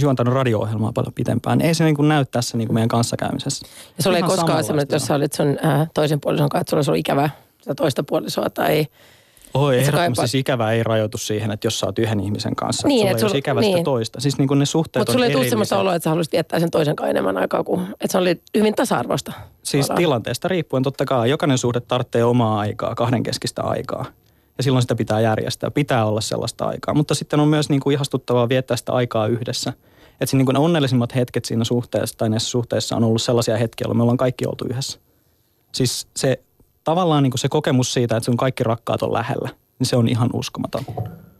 juontanut radio-ohjelmaa paljon pitempään, niin ei se niinku näy tässä niinku meidän kanssakäymisessä. Ja ei Ihan koskaan semmoinen, että jos sä olit sun ää, toisen puolison kanssa, että sulla olisi ollut ikävä sitä toista puolisoa tai... Oi, Et ehdottomasti siis ikävä ei rajoitu siihen, että jos sä oot yhden ihmisen kanssa, Niin, niin, et sulla ei sulla- olisi ikävä sitä niin. toista. Siis niinku ne suhteet Mutta on sulla ei erillisiä. semmoista oloa, että sä haluaisit viettää sen toisen kanssa enemmän aikaa kuin... Että se oli hyvin tasa-arvoista. Siis tavallaan. tilanteesta riippuen totta kai. Jokainen suhde tarvitsee omaa aikaa, kahdenkeskistä aikaa. Ja silloin sitä pitää järjestää. Pitää olla sellaista aikaa. Mutta sitten on myös niin kuin ihastuttavaa viettää sitä aikaa yhdessä. Että niin kuin ne onnellisimmat hetket siinä suhteessa tai näissä suhteissa on ollut sellaisia hetkiä, jolloin me ollaan kaikki oltu yhdessä. Siis se tavallaan niin kuin se kokemus siitä, että sun kaikki rakkaat on lähellä, niin se on ihan uskomaton.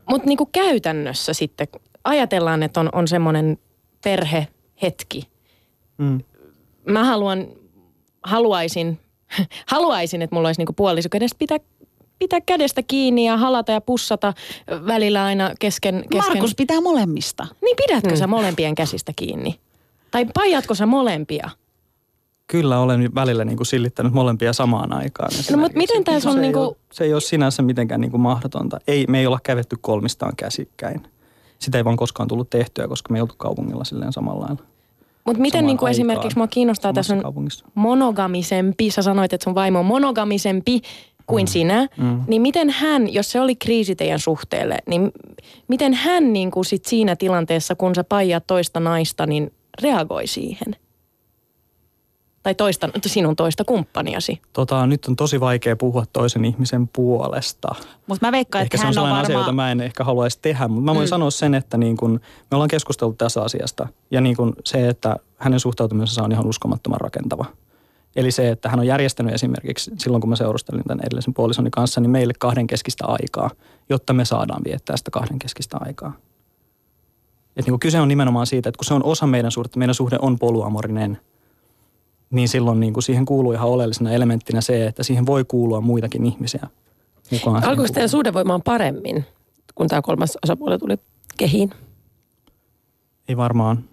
Mutta niinku käytännössä sitten, ajatellaan, että on, on semmoinen perhehetki. Mm. Mä haluan, haluaisin, haluaisin, että mulla olisi niinku puoliso, kenestä pitää, pitää kädestä kiinni ja halata ja pussata välillä aina kesken. kesken. Markus pitää molemmista. Niin pidätkö sä molempien käsistä kiinni? Tai paijatko sä molempia? Kyllä olen välillä niin kuin sillittänyt molempia samaan aikaan. mut miten tää No, sun se, ei niinku- ole, se ei ole sinänsä mitenkään niin kuin mahdotonta. Ei, me ei olla kävetty kolmistaan käsikkäin. Sitä ei vaan koskaan tullut tehtyä, koska me ei oltu kaupungilla silleen samalla lailla. Mutta miten niinku aikaan esimerkiksi mua kiinnostaa, tässä on monogamisempi, sä sanoit, että sun vaimo on monogamisempi kuin mm. sinä, mm. niin miten hän, jos se oli kriisi teidän suhteelle, niin miten hän niin kuin sit siinä tilanteessa, kun sä paijat toista naista, niin reagoi siihen? Tai toista, sinun toista kumppaniasi. Tota, nyt on tosi vaikea puhua toisen ihmisen puolesta. Mutta mä veikkaan, Ehkä että se on hän on sellainen asia, jota mä en ehkä haluaisi tehdä, mutta mä voin mm. sanoa sen, että niin kun, me ollaan keskustellut tässä asiasta. Ja niin kun se, että hänen suhtautumisensa on ihan uskomattoman rakentava. Eli se, että hän on järjestänyt esimerkiksi silloin, kun mä seurustelin tämän edellisen puolisoni kanssa, niin meille kahdenkeskistä aikaa, jotta me saadaan viettää sitä kahdenkeskistä aikaa. Et niin kyse on nimenomaan siitä, että kun se on osa meidän suhdetta, meidän suhde on poluamorinen, niin silloin niin kuin siihen kuuluu ihan oleellisena elementtinä se, että siihen voi kuulua muitakin ihmisiä mukaan. Alkoiko teidän suhde voimaan paremmin, kun tämä kolmas osapuoli tuli kehiin? Ei varmaan.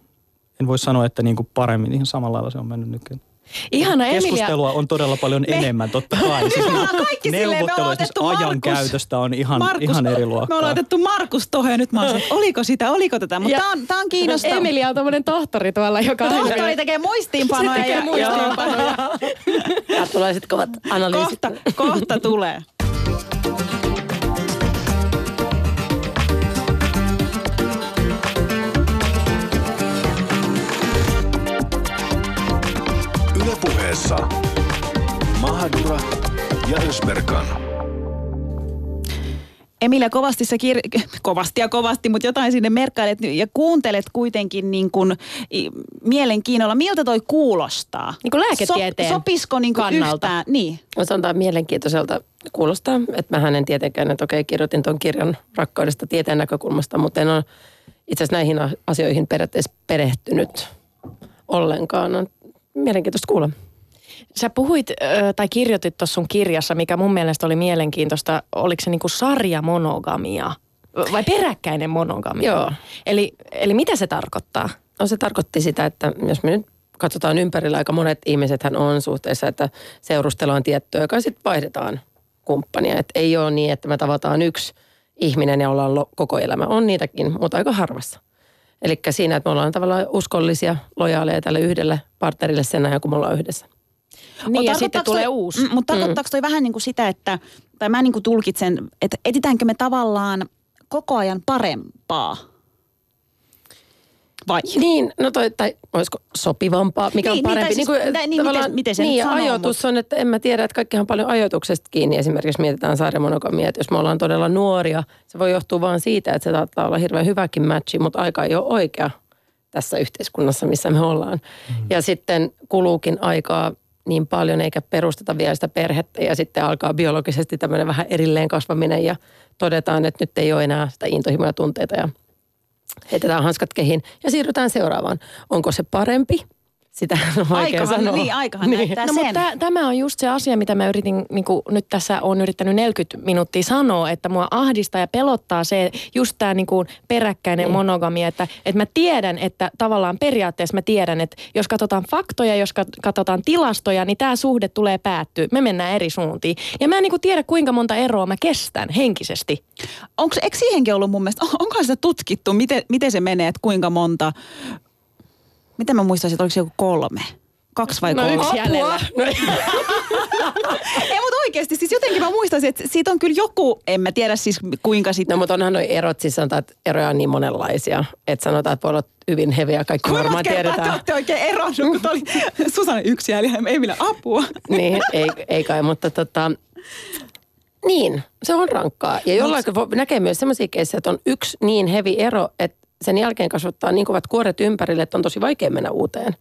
En voi sanoa, että niin kuin paremmin, ihan samalla lailla se on mennyt nykyään. Ihana Emilia. Keskustelua on todella paljon me, enemmän, totta kai. Siis Me ollaan kaikki silleen, me ollaan otettu ajan Markus- käytöstä on ihan, Markus, ihan eri Me luokkaa. ollaan otettu Markus tuohon ja nyt mä että oliko sitä, oliko tätä. Mutta Ja- tää on, tää on kiinnostavaa. Emilia on tämmöinen tohtori tuolla, joka Tohtori tekee muistiinpanoja. Se tekee ja- muistiinpanoja. Ja tulee sitten kovat analyysit. Kohta, kohta tulee. Ylepuheessa Mahadura ja Ösberkan. Emilia, kovasti sä kir- kovasti ja kovasti, mutta jotain sinne merkkailet ja kuuntelet kuitenkin niin kuin i- mielenkiinnolla. Miltä toi kuulostaa? Niin kuin lääketieteen sopisiko niin kuin kannalta. yhtään? Niin. Sanotaan mielenkiintoiselta kuulostaa, että mä en tietenkään, että okei, kirjoitin tuon kirjan rakkaudesta tieteen näkökulmasta, mutta en ole itse asiassa näihin asioihin periaatteessa perehtynyt ollenkaan. On mielenkiintoista kuulla. Sä puhuit ö, tai kirjoitit tuossa sun kirjassa, mikä mun mielestä oli mielenkiintoista. Oliko se niinku sarjamonogamia vai peräkkäinen monogamia? Joo. Eli, eli mitä se tarkoittaa? no se tarkoitti sitä, että jos me nyt katsotaan ympärillä, aika monet ihmisethän on suhteessa, että seurustellaan tiettyä, joka sitten vaihdetaan kumppania. Että ei ole niin, että me tavataan yksi ihminen ja ollaan koko elämä. On niitäkin, mutta aika harvassa. Eli siinä, että me ollaan tavallaan uskollisia, lojaaleja tälle yhdelle partnerille sen ajan, kun me ollaan yhdessä. Niin, ja sitten tulee toi, uusi. Mm, mutta tarkoittaako toi vähän niin kuin sitä, että, tai mä niin kuin tulkitsen, että etitäänkö me tavallaan koko ajan parempaa? Vai? Niin, no toi, tai olisiko sopivampaa, mikä Niin, on niin, parempi. tai siis- kuin, tai niin, tavallaan- miten- miten se niin, sanoo, ajoitus on, että en mä tiedä, että kaikkihan on paljon ajoituksesta kiinni. Esimerkiksi mietitään sarjamonogamia, että jos me ollaan todella nuoria, se voi johtua vain siitä, että se saattaa olla hirveän hyväkin matchi, mutta aika ei ole oikea tässä yhteiskunnassa, missä me ollaan. Mm. Ja sitten kuluukin aikaa niin paljon, eikä perusteta vielä sitä perhettä ja sitten alkaa biologisesti tämmöinen vähän erilleen kasvaminen ja todetaan, että nyt ei ole enää sitä intohimoja tunteita ja heitetään hanskat kehiin ja siirrytään seuraavaan. Onko se parempi? Sitä on vaikea Aikahan, sanoa. niin, aikahan niin. näyttää No, sen. mutta tä- tämä on just se asia, mitä mä yritin, niin kuin nyt tässä on yrittänyt 40 minuuttia sanoa, että mua ahdistaa ja pelottaa se, just tämä niin kuin peräkkäinen Niin. monogamia, että, että mä tiedän, että tavallaan periaatteessa mä tiedän, että jos katsotaan faktoja, jos kat- katsotaan tilastoja, niin tämä suhde tulee päättyä. Me mennään eri suuntiin. Ja mä en niin kuin tiedä, kuinka monta eroa mä kestän henkisesti. Onko, eikö siihenkin ollut mun mielestä, onkohan sitä tutkittu, miten, miten se menee, että kuinka monta, mitä mä muistaisin, että oliko se joku kolme? Kaksi vai No kolme? yksi jäljellä. No, Ei, mutta oikeasti, siis jotenkin mä muistaisin, että siitä on kyllä joku, en mä tiedä siis kuinka sitten. No mutta onhan nuo erot, siis sanotaan, että eroja on niin monenlaisia. Että sanotaan, että voi olla hyvin heviä, kaikki Kuinka varmaan kertaa te tiedetään. olette oikein eronnut, kun toi oli Susanne yksi jäljellä, ei millä apua. niin, ei, ei kai, mutta tota, niin, se on rankkaa. Ja jollain voi näkee myös sellaisia keissejä, että on yksi niin hevi ero, että sen jälkeen kasvattaa niin kovat kuoret ympärille, että on tosi vaikea mennä uuteen.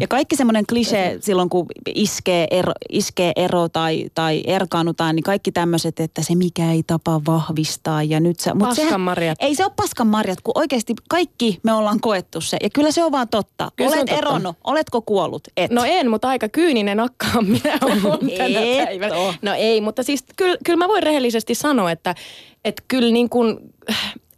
Ja kaikki semmoinen klisee silloin, kun iskee ero, iskee ero tai, tai erkaannutaan, niin kaikki tämmöiset, että se mikä ei tapa vahvistaa ja nyt se... mut sehän- Paskanmarjat. Ei se ole paskanmarjat, kun oikeasti kaikki me ollaan koettu se. Ja kyllä se on vaan totta. Kyllä Olet totta. eronnut, oletko kuollut? Et. No en, mutta aika kyyninen akkaan minä olen tänä päivänä. No ei, mutta siis kyllä, kyllä mä voin rehellisesti sanoa, että, että kyllä niin kuin,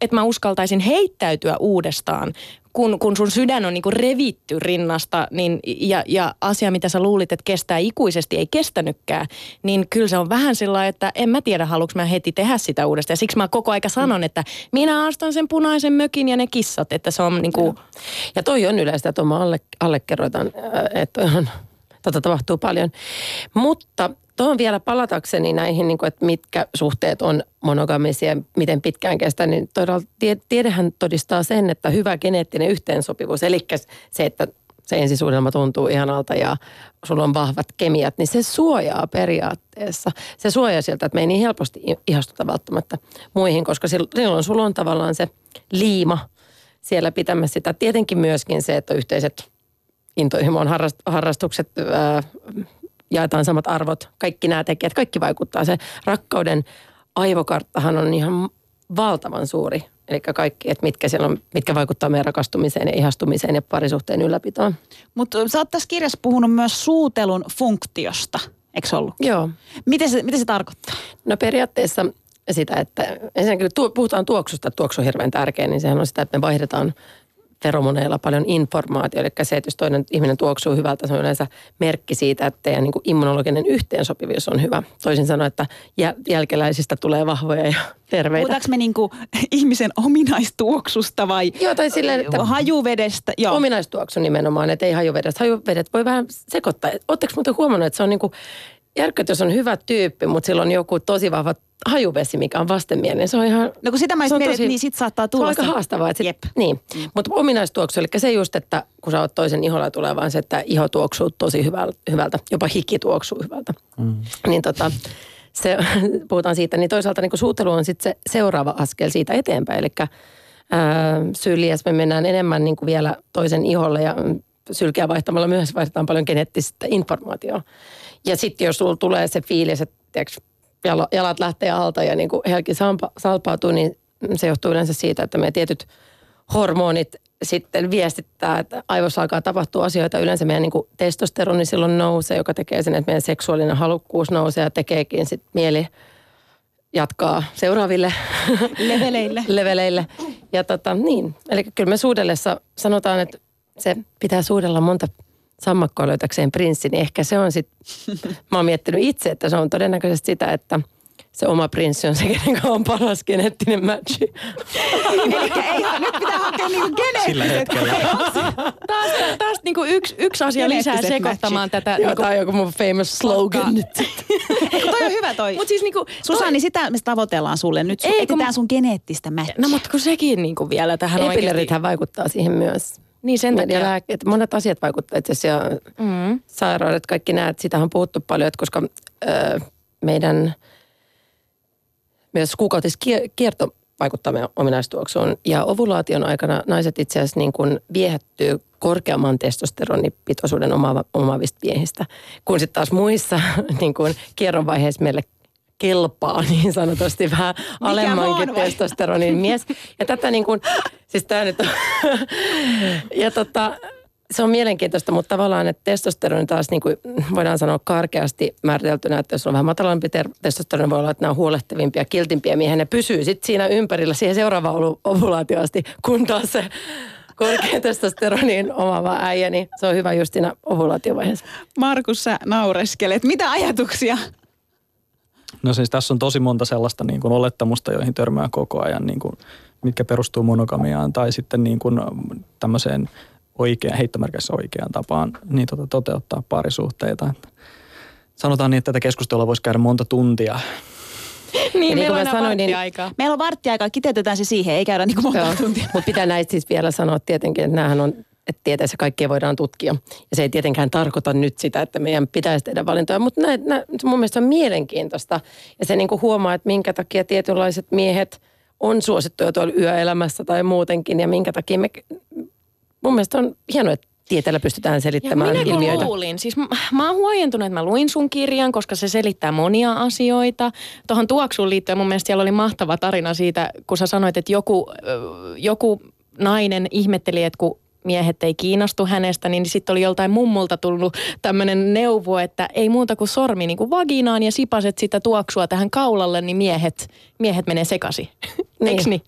että mä uskaltaisin heittäytyä uudestaan, kun, kun sun sydän on niin kuin revitty rinnasta niin, ja, ja asia, mitä sä luulit, että kestää ikuisesti, ei kestänytkään, niin kyllä se on vähän sillä että en mä tiedä, haluanko mä heti tehdä sitä uudestaan. Ja siksi mä koko aika sanon, että minä astan sen punaisen mökin ja ne kissat, että se on niin kuin, Ja toi on yleistä, että mä alle, allekirjoitan, äh, että on, tota tapahtuu paljon. Mutta tuohon vielä palatakseni näihin, niin kuin, että mitkä suhteet on monogamisia, miten pitkään kestää, niin todella tie- tiedehän todistaa sen, että hyvä geneettinen yhteensopivuus, eli se, että se ensisuudelma tuntuu ihanalta ja sulla on vahvat kemiat, niin se suojaa periaatteessa. Se suojaa siltä, että me ei niin helposti ihastuta välttämättä muihin, koska sil- silloin sulla on tavallaan se liima siellä pitämässä sitä. Tietenkin myöskin se, että yhteiset intohimon harrast- harrastukset, ää, jaetaan samat arvot, kaikki nämä tekijät, kaikki vaikuttaa. Se rakkauden aivokarttahan on ihan valtavan suuri. Eli kaikki, että mitkä, siellä on, mitkä vaikuttaa meidän rakastumiseen ja ihastumiseen ja parisuhteen ylläpitoon. Mutta sä oot tässä kirjassa puhunut myös suutelun funktiosta, eikö ollut? Joo. Miten se, mitä se tarkoittaa? No periaatteessa sitä, että ensinnäkin puhutaan tuoksusta, että tuoksu on hirveän tärkeä, niin sehän on sitä, että me vaihdetaan feromoneilla paljon informaatiota. Eli se, että jos toinen ihminen tuoksuu hyvältä, se on yleensä merkki siitä, että teidän niin kuin immunologinen yhteensopivuus on hyvä. Toisin sanoen, että jäl- jälkeläisistä tulee vahvoja ja terveitä. Puhutaanko me niinku ihmisen ominaistuoksusta vai Joo, tai silleen, että hajuvedestä? Joo. ominaistuoksu nimenomaan, että ei hajuvedestä. Hajuvedet voi vähän sekoittaa. Oletteko muuten huomannut, että se on niin kuin järkyt, jos on hyvä tyyppi, mutta sillä on joku tosi vahva hajuvesi, mikä on vastenmielinen. Se on ihan... No kun sitä mä mietin, tosi- niin sit saattaa Se on tulla aika se- haastavaa. Että sit, Jep. Niin, mutta ominaistuoksu, eli se just, että kun sä oot toisen iholla tulee vaan se, että iho tuoksuu tosi hyvältä, hyvältä jopa hiki tuoksuu hyvältä. Mm. Niin tota, se, puhutaan siitä, niin toisaalta niin suutelu on sitten se seuraava askel siitä eteenpäin. Eli syliäs me mennään enemmän niin kuin vielä toisen iholle ja mm, sylkeä vaihtamalla myös vaihdetaan paljon geneettistä informaatiota. Ja sitten jos sulla tulee se fiilis, että tiiäks, jalat lähtee alta ja niin kuin helki salpa, salpautuu, niin se johtuu yleensä siitä, että meidän tietyt hormonit sitten viestittää, että aivoissa alkaa tapahtua asioita. Yleensä meidän niin kuin testosteroni silloin nousee, joka tekee sen, että meidän seksuaalinen halukkuus nousee ja tekeekin sitten mieli jatkaa seuraaville Leveleille. leveleille. Ja tota, niin, eli kyllä me suudellessa sanotaan, että se pitää suudella monta sammakkoa löytäkseen prinssi, niin ehkä se on sitten, mä oon miettinyt itse, että se on todennäköisesti sitä, että se oma prinssi on se, kenen on paras geneettinen matchi. Eli ei, nyt pitää hakea niinku Sillä geneettiset. hetkellä. Taas, taas niinku yksi, yksi asia lisää sekoittamaan tätä. Joo, Niinku, tämä on joku mun famous slogan nyt. Eikö toi on hyvä toi. Mutta siis niinku, Susanni, sitä me tavoitellaan sulle nyt. Ei, Ei, kun- sun geneettistä matchia. No mutta kun sekin niinku vielä tähän oikeasti. Epillerithän vaikuttaa siihen myös. Niin sen takia. lääkkeet, monet asiat vaikuttaa itse asiassa Mm. sairaudet, kaikki näet, sitä on puhuttu paljon, että koska ö, meidän myös kuukautiskierto vaikuttaa meidän ominaistuoksuun. Ja ovulaation aikana naiset itse asiassa niin kuin viehättyy korkeamman testosteronipitoisuuden omaava, omaavista miehistä, kun sitten taas muissa niin kuin kierron vaiheessa meille kelpaa niin sanotusti vähän alemmankin testosteronin mies. Ja tätä niin kuin, siis tämä nyt on, ja tota, se on mielenkiintoista, mutta tavallaan, että testosteroni taas niin kuin voidaan sanoa karkeasti määriteltynä, että jos on vähän matalampi ter- testosteroni, voi olla, että nämä on huolehtivimpia, kiltimpiä miehiä, ne pysyy sitten siinä ympärillä siihen seuraavaan ovulaatioon asti, kun taas se korkean testosteronin omaava äijä, niin se on hyvä just siinä ovulaatiovaiheessa. Markus, sä naureskelet. Mitä ajatuksia? No siis tässä on tosi monta sellaista niin kuin olettamusta, joihin törmää koko ajan, niin kuin, mitkä perustuu monogamiaan tai sitten niin kuin tämmöiseen oikeaan, heittomerkissä oikeaan tapaan niin tota, toteuttaa parisuhteita. Sanotaan niin, että tätä keskustelua voisi käydä monta tuntia. Niin, niin meillä kuin on aina sanoin, niin-. Meillä on varttiaikaa, kiteytetään se siihen, ei käydä niinku monta tuntia. Mutta pitää näistä siis vielä sanoa tietenkin, että näähän on, että tieteessä kaikkea voidaan tutkia. Ja se ei tietenkään tarkoita nyt sitä, että meidän pitäisi tehdä valintoja, mutta nä, nä, se mun mielestä on mielenkiintoista. Ja se niin kuin huomaa, että minkä takia tietynlaiset miehet on suosittuja tuolla yöelämässä tai muutenkin, ja minkä takia me, mun mielestä on hienoa, että tieteellä pystytään Ja selittämään minä kun ilmiöitä. luulin, siis mä, mä oon huojentunut, että mä luin sun kirjan, koska se selittää monia asioita. Tuohon tuoksuun liittyen mun mielestä siellä oli mahtava tarina siitä, kun sä sanoit, että joku, joku nainen ihmetteli, että kun miehet ei kiinnostu hänestä, niin sitten oli joltain mummulta tullut tämmöinen neuvo, että ei muuta kuin sormi niin kuin vaginaan ja sipaset sitä tuoksua tähän kaulalle, niin miehet, miehet menee sekaisin. Niin. Eiks niin?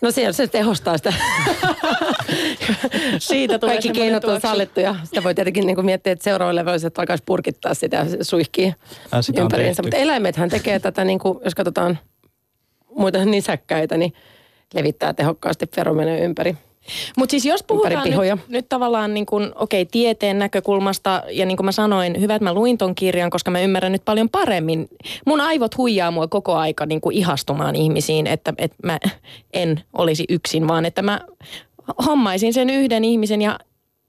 No se, se tehostaa sitä. Siitä tulee Kaikki keinot on sallittuja. Sitä voi tietenkin niin kuin miettiä, että seuraavalle voisi, että alkaisi purkittaa sitä ja suihkii Ää, sitä ympäriinsä. Mutta eläimethän tekee tätä, niin kuin, jos katsotaan muita nisäkkäitä, niin levittää tehokkaasti feromeneja ympäri. Mutta siis jos puhutaan pihoja. nyt, nyt tavallaan niin kuin, okei, tieteen näkökulmasta, ja niin kuin mä sanoin, hyvä, että mä luin ton kirjan, koska mä ymmärrän nyt paljon paremmin. Mun aivot huijaa mua koko aika niin kuin ihastumaan ihmisiin, että, että mä en olisi yksin, vaan että mä hommaisin sen yhden ihmisen ja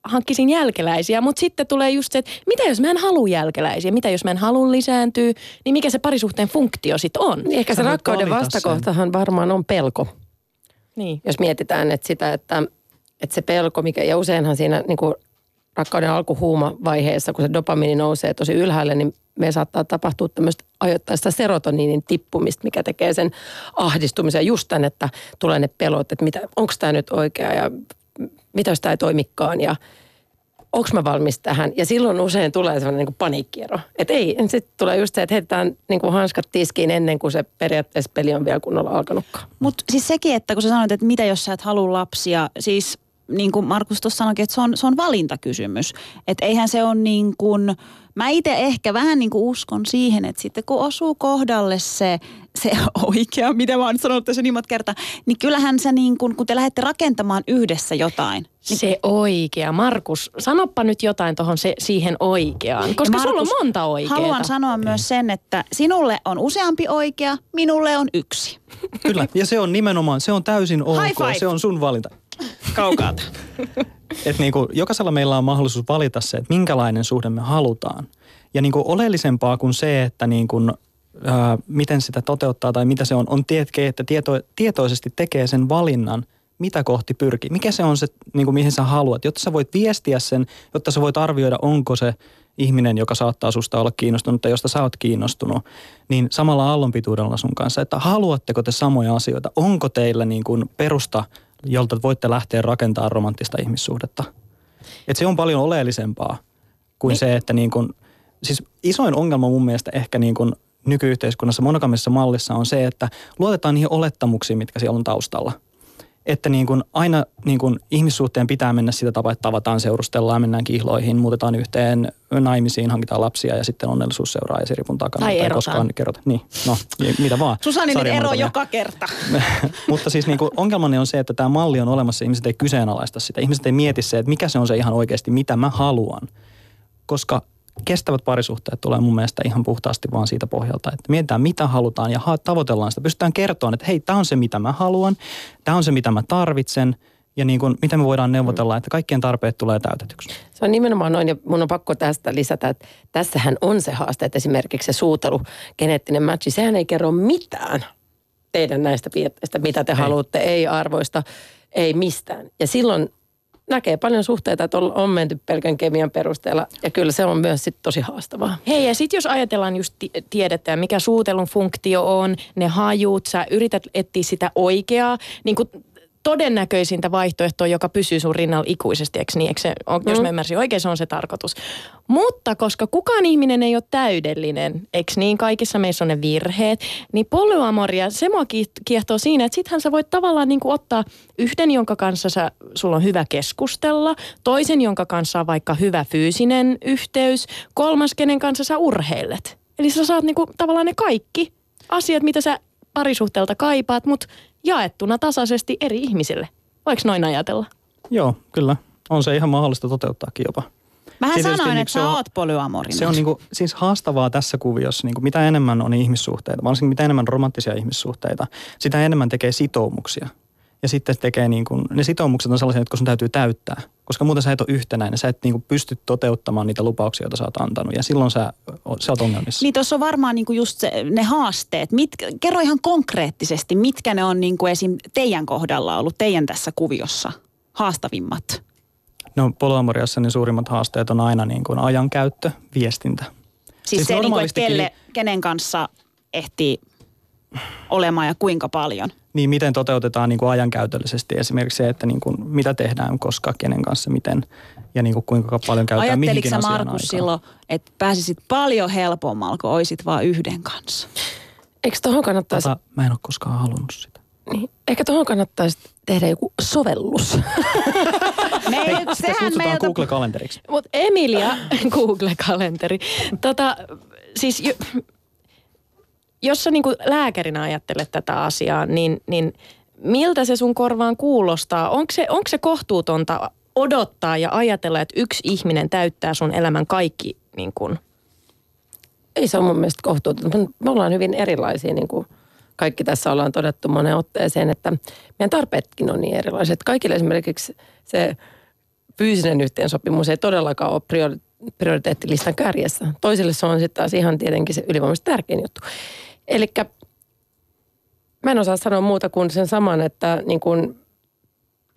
hankkisin jälkeläisiä, mutta sitten tulee just se, että mitä jos mä en halua jälkeläisiä, mitä jos mä en halua lisääntyä, niin mikä se parisuhteen funktio sitten on? Niin ehkä se rakkauden vastakohtahan varmaan on pelko. Niin. Jos mietitään, että sitä, että, että se pelko, mikä, ja useinhan siinä niin kuin rakkauden alkuhuumavaiheessa, kun se dopamiini nousee tosi ylhäälle, niin me saattaa tapahtua tämmöistä ajoittaista serotoniinin tippumista, mikä tekee sen ahdistumisen just tämän, että tulee ne pelot, että onko tämä nyt oikea ja mitä jos tämä ei toimikaan ja onko mä valmis tähän. Ja silloin usein tulee sellainen niin paniikkiero. Että ei, sitten tulee just se, että heitetään niin kuin hanskat tiskiin ennen kuin se periaatteessa peli on vielä kunnolla alkanutkaan. Mutta siis sekin, että kun sä sanoit, että mitä jos sä et halua lapsia, siis niin kuin Markus tuossa sanoikin, että se on, se on valintakysymys. Että eihän se ole niin kuin, mä itse ehkä vähän niin kuin uskon siihen, että sitten kun osuu kohdalle se, se oikea, mitä mä oon sanonut tässä niin monta kertaa, niin kyllähän sä niin kuin, kun te lähdette rakentamaan yhdessä jotain, Se oikea. Markus, sanoppa nyt jotain tuohon se, siihen oikeaan, koska Ja sulla on Markus, monta oikeaa. Haluan sanoa myös sen, että sinulle on useampi oikea, minulle on yksi. Kyllä, ja se on nimenomaan, se on täysin ok, se on sun valinta. Kaukaata. Että niinku, jokaisella meillä on mahdollisuus valita se, että minkälainen suhde me halutaan. Ja niinku oleellisempaa kuin se, että niinku, ää, miten sitä toteuttaa tai mitä se on, on tietenkin, että tieto, tietoisesti tekee sen valinnan, mitä kohti pyrkii. Mikä se on se, niinku, mihin sä haluat, jotta sä voit viestiä sen, jotta sä voit arvioida, onko se ihminen, joka saattaa susta olla kiinnostunut tai josta sä oot kiinnostunut, niin samalla aallonpituudella sun kanssa, että haluatteko te samoja asioita, onko teillä niin kuin perusta, jolta voitte lähteä rakentamaan romanttista ihmissuhdetta. Et se on paljon oleellisempaa kuin se, että niin kuin, siis isoin ongelma mun mielestä ehkä niin kuin nykyyhteiskunnassa monogamisessa mallissa on se, että luotetaan niihin olettamuksiin, mitkä siellä on taustalla. Että niin kuin aina niin kuin ihmissuhteen pitää mennä sitä tapaa, että tavataan, seurustellaan, mennään kihloihin, muutetaan yhteen naimisiin, hankitaan lapsia ja sitten onnellisuus seuraa esiripun takana. Tai erotaan. koskaan kerrota. Niin, no, mitä vaan. Susanninen ero joka kerta. Mutta siis niin kuin ongelmani on se, että tämä malli on olemassa, ihmiset ei kyseenalaista sitä. Ihmiset ei mieti se, että mikä se on se ihan oikeasti, mitä mä haluan. Koska kestävät parisuhteet tulee mun mielestä ihan puhtaasti vaan siitä pohjalta, että mietitään mitä halutaan ja tavoitellaan sitä. Pystytään kertomaan, että hei, tämä on se mitä mä haluan, tämä on se mitä mä tarvitsen ja niin kuin, miten me voidaan neuvotella, että kaikkien tarpeet tulee täytetyksi. Se on nimenomaan noin, ja mun on pakko tästä lisätä, että tässähän on se haaste, että esimerkiksi se suutelu, geneettinen matchi, sehän ei kerro mitään teidän näistä piirteistä, mitä te ei. haluatte, ei arvoista, ei mistään. Ja silloin näkee paljon suhteita, että on, menty pelkän kemian perusteella, ja kyllä se on myös sit tosi haastavaa. Hei, ja sitten jos ajatellaan just ti- tiedettä mikä suutelun funktio on, ne hajuut, sä yrität etsiä sitä oikeaa, niin kuin todennäköisintä vaihtoehtoa, joka pysyy sun rinnalla ikuisesti, eikö niin? Eikö se, on, Jos mä ymmärsin oikein, se on se tarkoitus. Mutta koska kukaan ihminen ei ole täydellinen, eikö niin? Kaikissa meissä on ne virheet, niin polyamoria, se mua kiehtoo siinä, että sittenhän sä voit tavallaan niin kuin ottaa yhden, jonka kanssa sä, sulla on hyvä keskustella, toisen, jonka kanssa on vaikka hyvä fyysinen yhteys, kolmas, kenen kanssa sä urheilet. Eli sä saat niinku tavallaan ne kaikki asiat, mitä sä parisuhteelta kaipaat, mutta jaettuna tasaisesti eri ihmisille. Voiko noin ajatella? Joo, kyllä. On se ihan mahdollista toteuttaakin jopa. Mähän Siis sanoin, tietysti että se sä on- oot polyamorinen. Se on niinku, siis haastavaa tässä kuviossa, niinku mitä enemmän on ihmissuhteita, varsinkin mitä enemmän romanttisia ihmissuhteita, sitä enemmän tekee sitoumuksia. Ja sitten tekee niinku, ne sitoumukset on sellaisia, jotka sun täytyy täyttää, koska muuten sä et ole yhtenäinen, sä et niinku pysty toteuttamaan niitä lupauksia, joita sä oot antanut ja silloin sä, sä oot ongelmissa. Niin tuossa on varmaan niinku just se, ne haasteet. Mit, kerro ihan konkreettisesti, mitkä ne on niinku esim. teidän kohdalla ollut, teidän tässä kuviossa haastavimmat? No polyamoriassa niin suurimmat haasteet on aina niin kuin ajankäyttö, viestintä. Siis, Siis se, että normaalistikin- kelle, kenen kanssa ehtii olemaan ja kuinka paljon. Niin miten toteutetaan niin kuin ajankäytöllisesti esimerkiksi se, että niin kuin mitä tehdään, koska, kenen kanssa, miten ja niin kuin kuinka paljon käytetään mihinkin sä asiaan Markus aikaa. silloin, että pääsisit paljon helpommalla, kun oisit vaan yhden kanssa? Eikö tuohon kannattaisi, Tota, mä en ole koskaan halunnut sitä. niin, ehkä tuohon kannattaisi tehdä joku sovellus. Me, Hei, sitä sehän kutsutaan meiltä Google-kalenteriksi. Mutta Emilia, Google-kalenteri. Tota, siis jo, jos sä niinku lääkärinä ajattelet tätä asiaa, niin, niin miltä se sun korvaan kuulostaa? Onko se, onko se kohtuutonta odottaa ja ajatella, että yksi ihminen täyttää sun elämän kaikki niin kun, Ei se ole mun mielestä kohtuutonta. Me ollaan hyvin erilaisia, niin kuin kaikki tässä ollaan todettu moneen otteeseen, että meidän tarpeetkin on niin erilaiset. Kaikille esimerkiksi se fyysinen yhteensopimus ei todellakaan ole priori- prioriteettilistan kärjessä. Toisille se on sitten taas ihan tietenkin se ylivoimaisesti tärkein juttu. Eli mä en osaa sanoa muuta kuin sen saman, että niin kuin,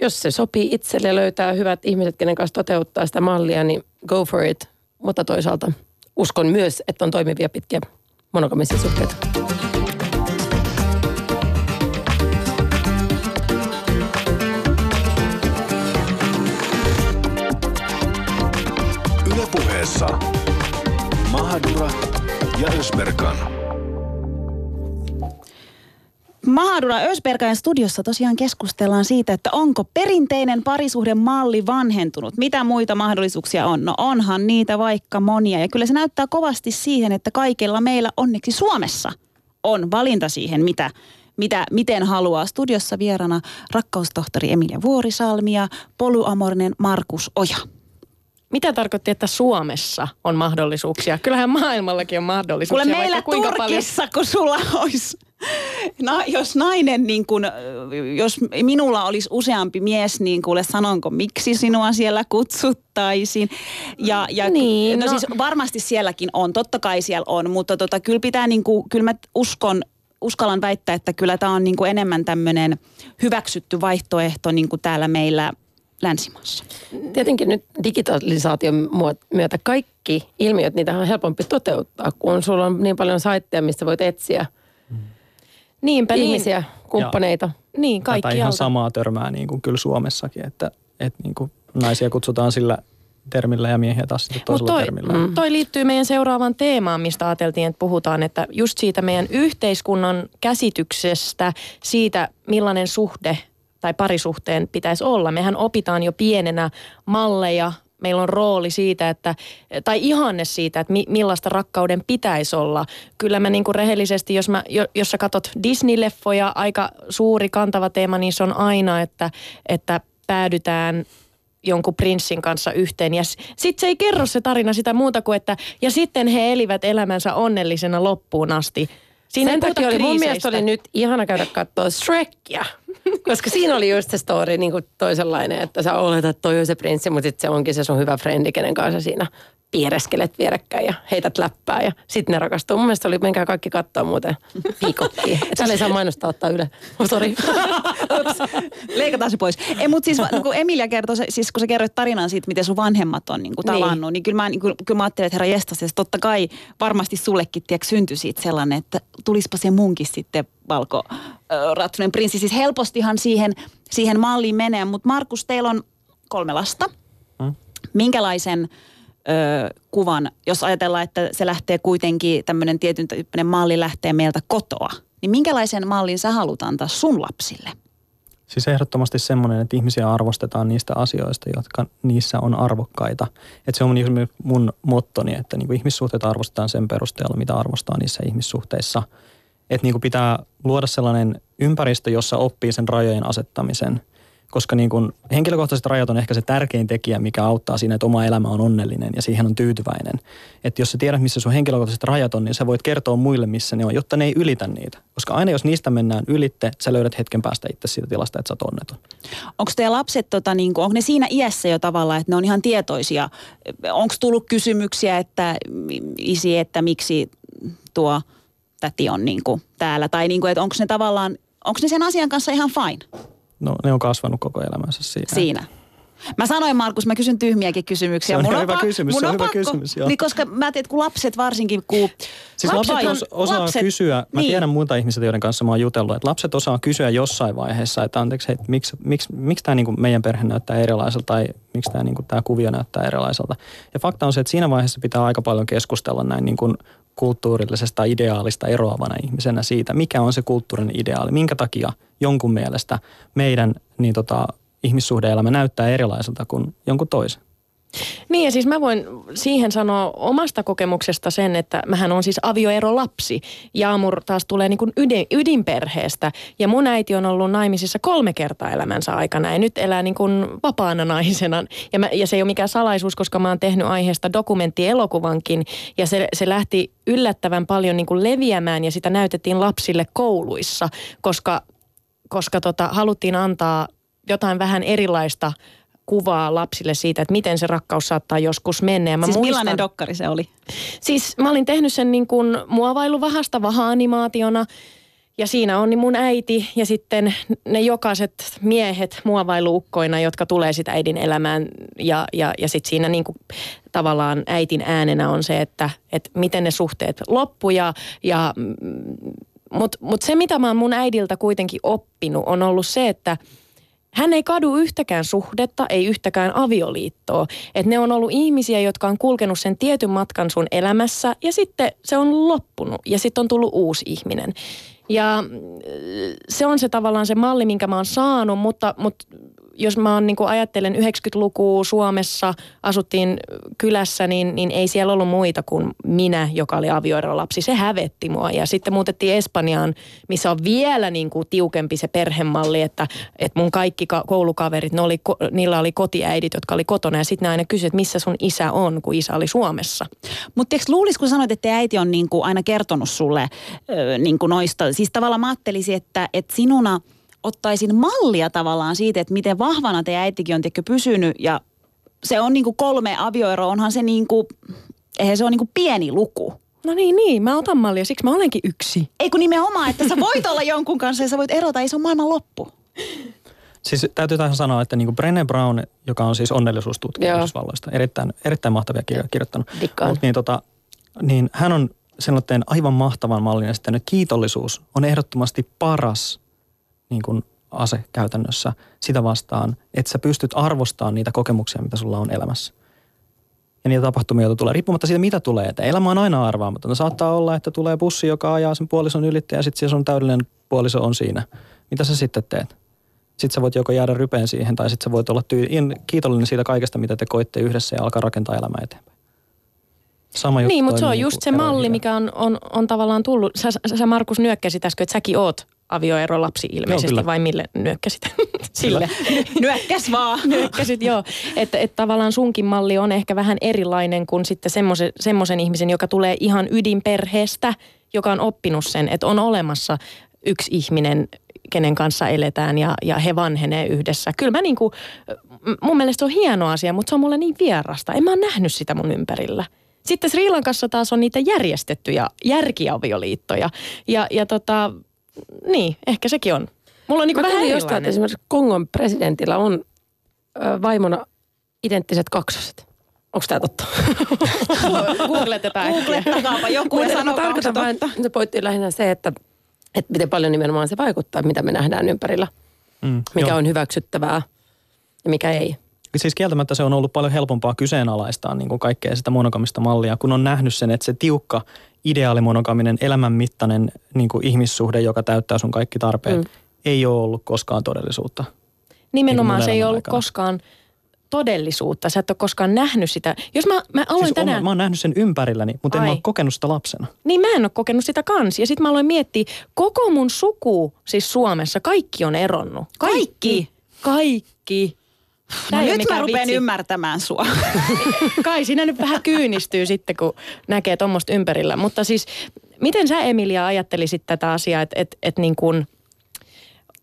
jos se sopii itselle ja löytää hyvät ihmiset, kenen kanssa toteuttaa sitä mallia, niin go for it. Mutta toisaalta uskon myös, että on toimivia pitkiä monogamisia suhteita. Ja Ösberkan. Mahadura Ösbergain studiossa tosiaan keskustellaan siitä, että onko perinteinen parisuhdemalli vanhentunut. Mitä muita mahdollisuuksia on? No onhan niitä vaikka monia. Ja kyllä se näyttää kovasti siihen, että kaikilla meillä onneksi Suomessa on valinta siihen, mitä, mitä, miten haluaa. Studiossa vierana rakkaustohtori Emilia Vuorisalmi ja polyamorinen Markus Oja. Mitä tarkoitti, että Suomessa on mahdollisuuksia? Kyllähän maailmallakin on mahdollisuuksia. Kuule meillä kuinka paljon. Turkissa, kun sulla olisi, no, jos nainen, niin kun, jos minulla olisi useampi mies, niin kuule sanonko, miksi sinua siellä kutsuttaisiin. Ja, ja Niin, no, no- siis varmasti sielläkin on, totta kai siellä on, mutta tota, kyllä pitää niin kuin, kyllä mä uskon, uskallan väittää, että kyllä tämä on niin kuin enemmän tämmöinen hyväksytty vaihtoehto niin kuin täällä meillä länsimaassa. Tietenkin nyt digitalisaation myötä kaikki ilmiöt, niitä on helpompi toteuttaa, kun sulla on niin paljon saitteja, mistä voit etsiä Niinpä ihmisiä, kumppaneita. Niin, niin Tätä kaikki ihan samaa törmää niin kuin kyllä Suomessakin, että, että niin kuin naisia kutsutaan sillä termillä ja miehiä taas sitten toisella toi, termillä. mm. toi liittyy meidän seuraavaan teemaan, mistä ajateltiin, että puhutaan, että just siitä meidän yhteiskunnan käsityksestä, siitä millainen suhde tai parisuhteen pitäisi olla. Mehän opitaan jo pienenä malleja, meillä on rooli siitä, että, tai ihanne siitä, että mi, millaista rakkauden pitäisi olla. Kyllä mä niin kuin rehellisesti, jos, mä, jos sä katot Disney-leffoja, aika suuri kantava teema, niin se on aina, että, että päädytään jonkun prinssin kanssa yhteen. Ja sitten se ei kerro se tarina sitä muuta kuin, että ja sitten he elivät elämänsä onnellisena loppuun asti. Siinä Sen takia oli mun mielestä oli nyt ihana käydä katsoa Shrekia. Koska siinä oli just se story niin kuin toisenlainen, että sä oletat, että toi on se prinssi, mutta sitten se onkin se sun hyvä frendi, kenen kanssa siinä piereskelet vierekkäin ja heität läppää ja sitten ne rakastuu. Mun mielestä oli, menkää kaikki katsoa muuten piikottiin. Täällä ei saa mainostaa ottaa yle. Oh, sorry. Leikataan se pois. Ei, mutta siis kun Emilia kertoi, siis kun sä kerroit tarinan siitä, miten sun vanhemmat on niin kuin tavannut, niin, niin kyllä, mä, niin kuin, kyllä mä ajattelin, että herra jestas, että totta kai varmasti sullekin tiedätkö, syntyi siitä sellainen, että tulispa se munkin sitten valko ratsunen prinssi. Siis helpostihan siihen, siihen malliin menee, mutta Markus, teillä on kolme lasta. Hmm? Minkälaisen ö, kuvan, jos ajatellaan, että se lähtee kuitenkin, tämmöinen tietyn tyyppinen malli lähtee meiltä kotoa, niin minkälaisen mallin sä haluat antaa sun lapsille? Siis ehdottomasti semmoinen, että ihmisiä arvostetaan niistä asioista, jotka niissä on arvokkaita. Että se on mun mottoni, että niin ihmissuhteet arvostetaan sen perusteella, mitä arvostaa niissä ihmissuhteissa. Että niin kuin pitää luoda sellainen ympäristö, jossa oppii sen rajojen asettamisen – koska niin kuin henkilökohtaiset rajat on ehkä se tärkein tekijä, mikä auttaa siinä, että oma elämä on onnellinen ja siihen on tyytyväinen. Että jos sä tiedät, missä sun henkilökohtaiset rajat on, niin sä voit kertoa muille, missä ne on, jotta ne ei ylitä niitä. Koska aina jos niistä mennään ylitte, sä löydät hetken päästä itse siitä tilasta, että sä oot onneton. Onko teidän lapset, tota, niin onko ne siinä iässä jo tavallaan, että ne on ihan tietoisia? Onko tullut kysymyksiä, että isi, että miksi tuo täti on niin kuin täällä? Tai niin kuin, että onko ne tavallaan, onko ne sen asian kanssa ihan fine? no, ne on kasvanut koko elämänsä siinä. Siinä. Mä sanoin Markus, mä kysyn tyhmiäkin kysymyksiä. Se on mun hyvä on, kysymys, se on, on hyvä pakko, kysymys, joo. Niin koska mä tiedän, kun lapset varsinkin, kun... Siis lapset, lapset osaa lapset, kysyä, mä niin. tiedän muita ihmisiä, joiden kanssa mä oon jutellut, että lapset osaa kysyä jossain vaiheessa, että anteeksi, hei, miksi, miksi, miksi tämä niinku meidän perhe näyttää erilaiselta tai miksi tämä niinku, tää kuvio näyttää erilaiselta. Ja fakta on se, että siinä vaiheessa pitää aika paljon keskustella näin niinku kulttuurillisesta ideaalista eroavana ihmisenä siitä, mikä on se kulttuurinen ideaali, minkä takia jonkun mielestä meidän niin tota, ihmissuhdeelämä näyttää erilaiselta kuin jonkun toisen. Niin ja siis mä voin siihen sanoa omasta kokemuksesta sen, että mähän on siis avioerolapsi. Jaamur taas tulee niin kuin ydin, ydinperheestä ja mun äiti on ollut naimisissa kolme kertaa elämänsä aikana ja nyt elää niin kuin vapaana naisena. Ja, mä, ja se ei ole mikään salaisuus, koska mä oon tehnyt aiheesta dokumenttielokuvankin ja se, se lähti yllättävän paljon niin kuin leviämään ja sitä näytettiin lapsille kouluissa, koska, koska tota, haluttiin antaa jotain vähän erilaista – kuvaa lapsille siitä, että miten se rakkaus saattaa joskus mennä. Ja mä siis muistan, millainen dokkari se oli? Siis mä olin tehnyt sen niin kuin muovailuvahasta vaha-animaationa. Ja siinä on niin mun äiti ja sitten ne jokaiset miehet muovailuukkoina, jotka tulee sitä äidin elämään. Ja, ja, ja sitten siinä niin kuin tavallaan äitin äänenä on se, että, että miten ne suhteet loppu. Ja, ja, Mutta mut se, mitä mä oon mun äidiltä kuitenkin oppinut, on ollut se, että – hän ei kadu yhtäkään suhdetta, ei yhtäkään avioliittoa. Et ne on ollut ihmisiä, jotka on kulkenut sen tietyn matkan sun elämässä ja sitten se on loppunut ja sitten on tullut uusi ihminen. Ja mm, se on se tavallaan se malli, minkä mä oon saanut, mutta, mutta jos mä oon, niin ajattelen 90-lukua Suomessa, asuttiin kylässä, niin, niin ei siellä ollut muita kuin minä, joka oli avioerolapsi. Se hävetti mua. Ja sitten muutettiin Espanjaan, missä on vielä niin kuin tiukempi se perhemalli, että, että mun kaikki koulukaverit, ne oli, niillä oli kotiäidit, jotka oli kotona. Ja sitten ne aina kysyivät, missä sun isä on, kun isä oli Suomessa. Mutta eikö luulisi, kun sanoit, että äiti on niin kuin aina kertonut sulle niin kuin noista. Siis tavallaan mä ajattelisin, että, että sinuna – ottaisin mallia tavallaan siitä, että miten vahvana te äitikin on tekö pysynyt ja se on niin kuin kolme avioeroa, onhan se niin kuin, eihän se ole niin kuin pieni luku. No niin, niin, mä otan mallia, siksi mä olenkin yksi. Ei kun nimenomaan, että sä voit olla jonkun kanssa ja sä voit erota, ei se ole maailman loppu. Siis täytyy tähän sanoa, että niin Brené Brown, joka on siis onnellisuustutkija Yhdysvalloista, erittäin, erittäin mahtavia kirjoja kirjoittanut. Mut niin, tota, niin hän on sellainen aivan mahtavan mallin esittänyt. Kiitollisuus on ehdottomasti paras niin kuin ase käytännössä sitä vastaan, että sä pystyt arvostamaan niitä kokemuksia, mitä sulla on elämässä. Ja niitä tapahtumia, joita tulee, riippumatta siitä, mitä tulee. Että elämä on aina arvaamatonta. Saattaa olla, että tulee bussi, joka ajaa sen puolison ylittäjä ja sitten se sun täydellinen puoliso on siinä. Mitä sä sitten teet? Sitten sä voit joko jäädä rypeen siihen tai sitten sä voit olla tyy- in- kiitollinen siitä kaikesta, mitä te koitte yhdessä ja alkaa rakentaa elämää eteenpäin. Sama juttu Niin, mutta se on toimii just se malli, mikä on, on, on tavallaan tullut. Sä- sä Markus nyökkäsit äsken, että säkin oot avioerolapsi ilmeisesti, kyllä. vai mille nyökkäsit? Sille. Nyökkäs vaan. Nyökkäsit, joo. Että et tavallaan sunkin malli on ehkä vähän erilainen kuin sitten semmoisen, semmoisen ihmisen, joka tulee ihan ydinperheestä, joka on oppinut sen, että on olemassa yksi ihminen, kenen kanssa eletään ja, ja he vanhenee yhdessä. Kyllä mä niinku, mun mielestä se on hieno asia, mutta se on mulle niin vierasta. En mä ole nähnyt sitä mun ympärillä. Sitten Sri Lankassa taas on niitä järjestettyjä järkiavioliittoja. Ja, ja tota, niin, ehkä sekin on. Mulla on niinku Mä vähän jostain, että esimerkiksi Kongon presidentillä on ö, vaimona identtiset kaksoset. Onko tämä totta? Googletetaan äkkiä. Joku ja se tarkoitan vain, se pointti lähinnä se, että, että miten paljon nimenomaan se vaikuttaa, mitä me nähdään ympärillä. Mm, Mikä joo. on hyväksyttävää ja mikä ei. Siis kieltämättä se on ollut paljon helpompaa kyseenalaistaa niin kuin kaikkea sitä monogamista mallia, kun on nähnyt sen, että se tiukka ideaalimonogaminen elämänmittainen niin kuin ihmissuhde, joka täyttää sun kaikki tarpeet, Mm. ei ole ollut koskaan todellisuutta. Nimenomaan Niin se ei ollut aikana. koskaan todellisuutta. Sä et ole koskaan nähnyt sitä. Jos mä, mä aloin Siis tänään... on, mä oon nähnyt sen ympärilläni, mutta en Ai. mä ole kokenut sitä lapsena. Niin mä en ole kokenut sitä kans. Ja sitten mä aloin miettiä, koko mun suku siis Suomessa, kaikki on eronnut. Kaikki? Kaikki. No Ei ole nyt mä rupean vitsi. ymmärtämään sua. Kai siinä nyt vähän kyynistyy sitten, kun näkee tuommoista ympärillä. Mutta siis, miten sä Emilia ajattelisit tätä asiaa, että et, et niin kuin,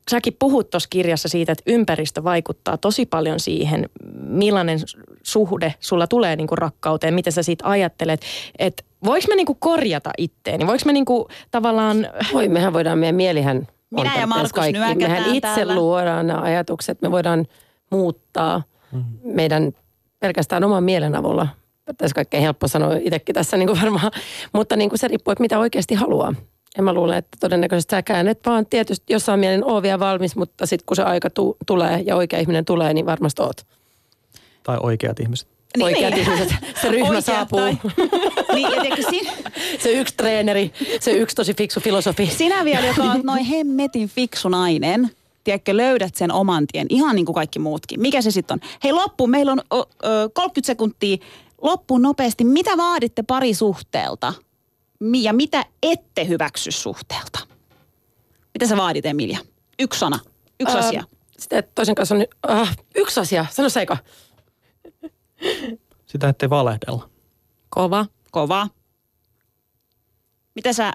säkin puhut tuossa kirjassa siitä, että ympäristö vaikuttaa tosi paljon siihen, millainen suhde sulla tulee niin kuin rakkauteen, miten sä siitä ajattelet. Että voiko mä niin kuin korjata itteeni? Voiko mä niin kuin tavallaan... Voi, mehän voidaan, meidän mielihän on Minä ja Markus kaikki. Mehän itse täällä. luodaan nämä ajatukset, me voidaan muuttaa meidän pelkästään oman mielen avulla. Tässä kaikkein helppo sanoa itsekin tässä niin kuin varmaan, mutta niin kuin se riippuu, että mitä oikeasti haluaa. Ja mä luulen, että todennäköisesti sä käännet vaan tietysti jossain mielin oo vielä valmis, mutta sitten kun se aika tu- tulee ja oikea ihminen tulee, niin varmasti oot. Tai oikeat ihmiset. Niin, Oikeat niin. ihmiset, se ryhmä Oikeat saapuu. tai- niin, ja siinä, Se yksi treeneri, se yksi tosi fiksu filosofi. sinä vielä, joka on noin hemmetin fiksu nainen, tiedätkö, löydät sen oman tien, ihan niin kuin kaikki muutkin. Mikä se sitten on? Hei loppu, meillä on ö, ö, 30 sekuntia. Loppuun nopeasti. Mitä vaaditte parisuhteelta? Mi- Ja mitä ette hyväksy suhteelta? Mitä sä vaadit, Emilia? Yksi sana. Yksi Ää, asia. Sitä, että toisen kanssa on äh, yksi asia, sano se eka. Sitä ettei valehdella. Kova. Kova. Mitä sä...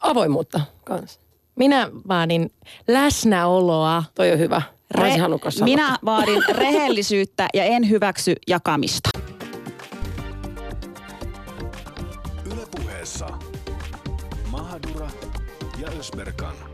Avoimuutta kanssa. Minä vaadin läsnäoloa. Toi on hyvä. Sanoa. minä vaadin rehellisyyttä ja en hyväksy jakamista. Yle puheessa Mahadura ja Ösberkan.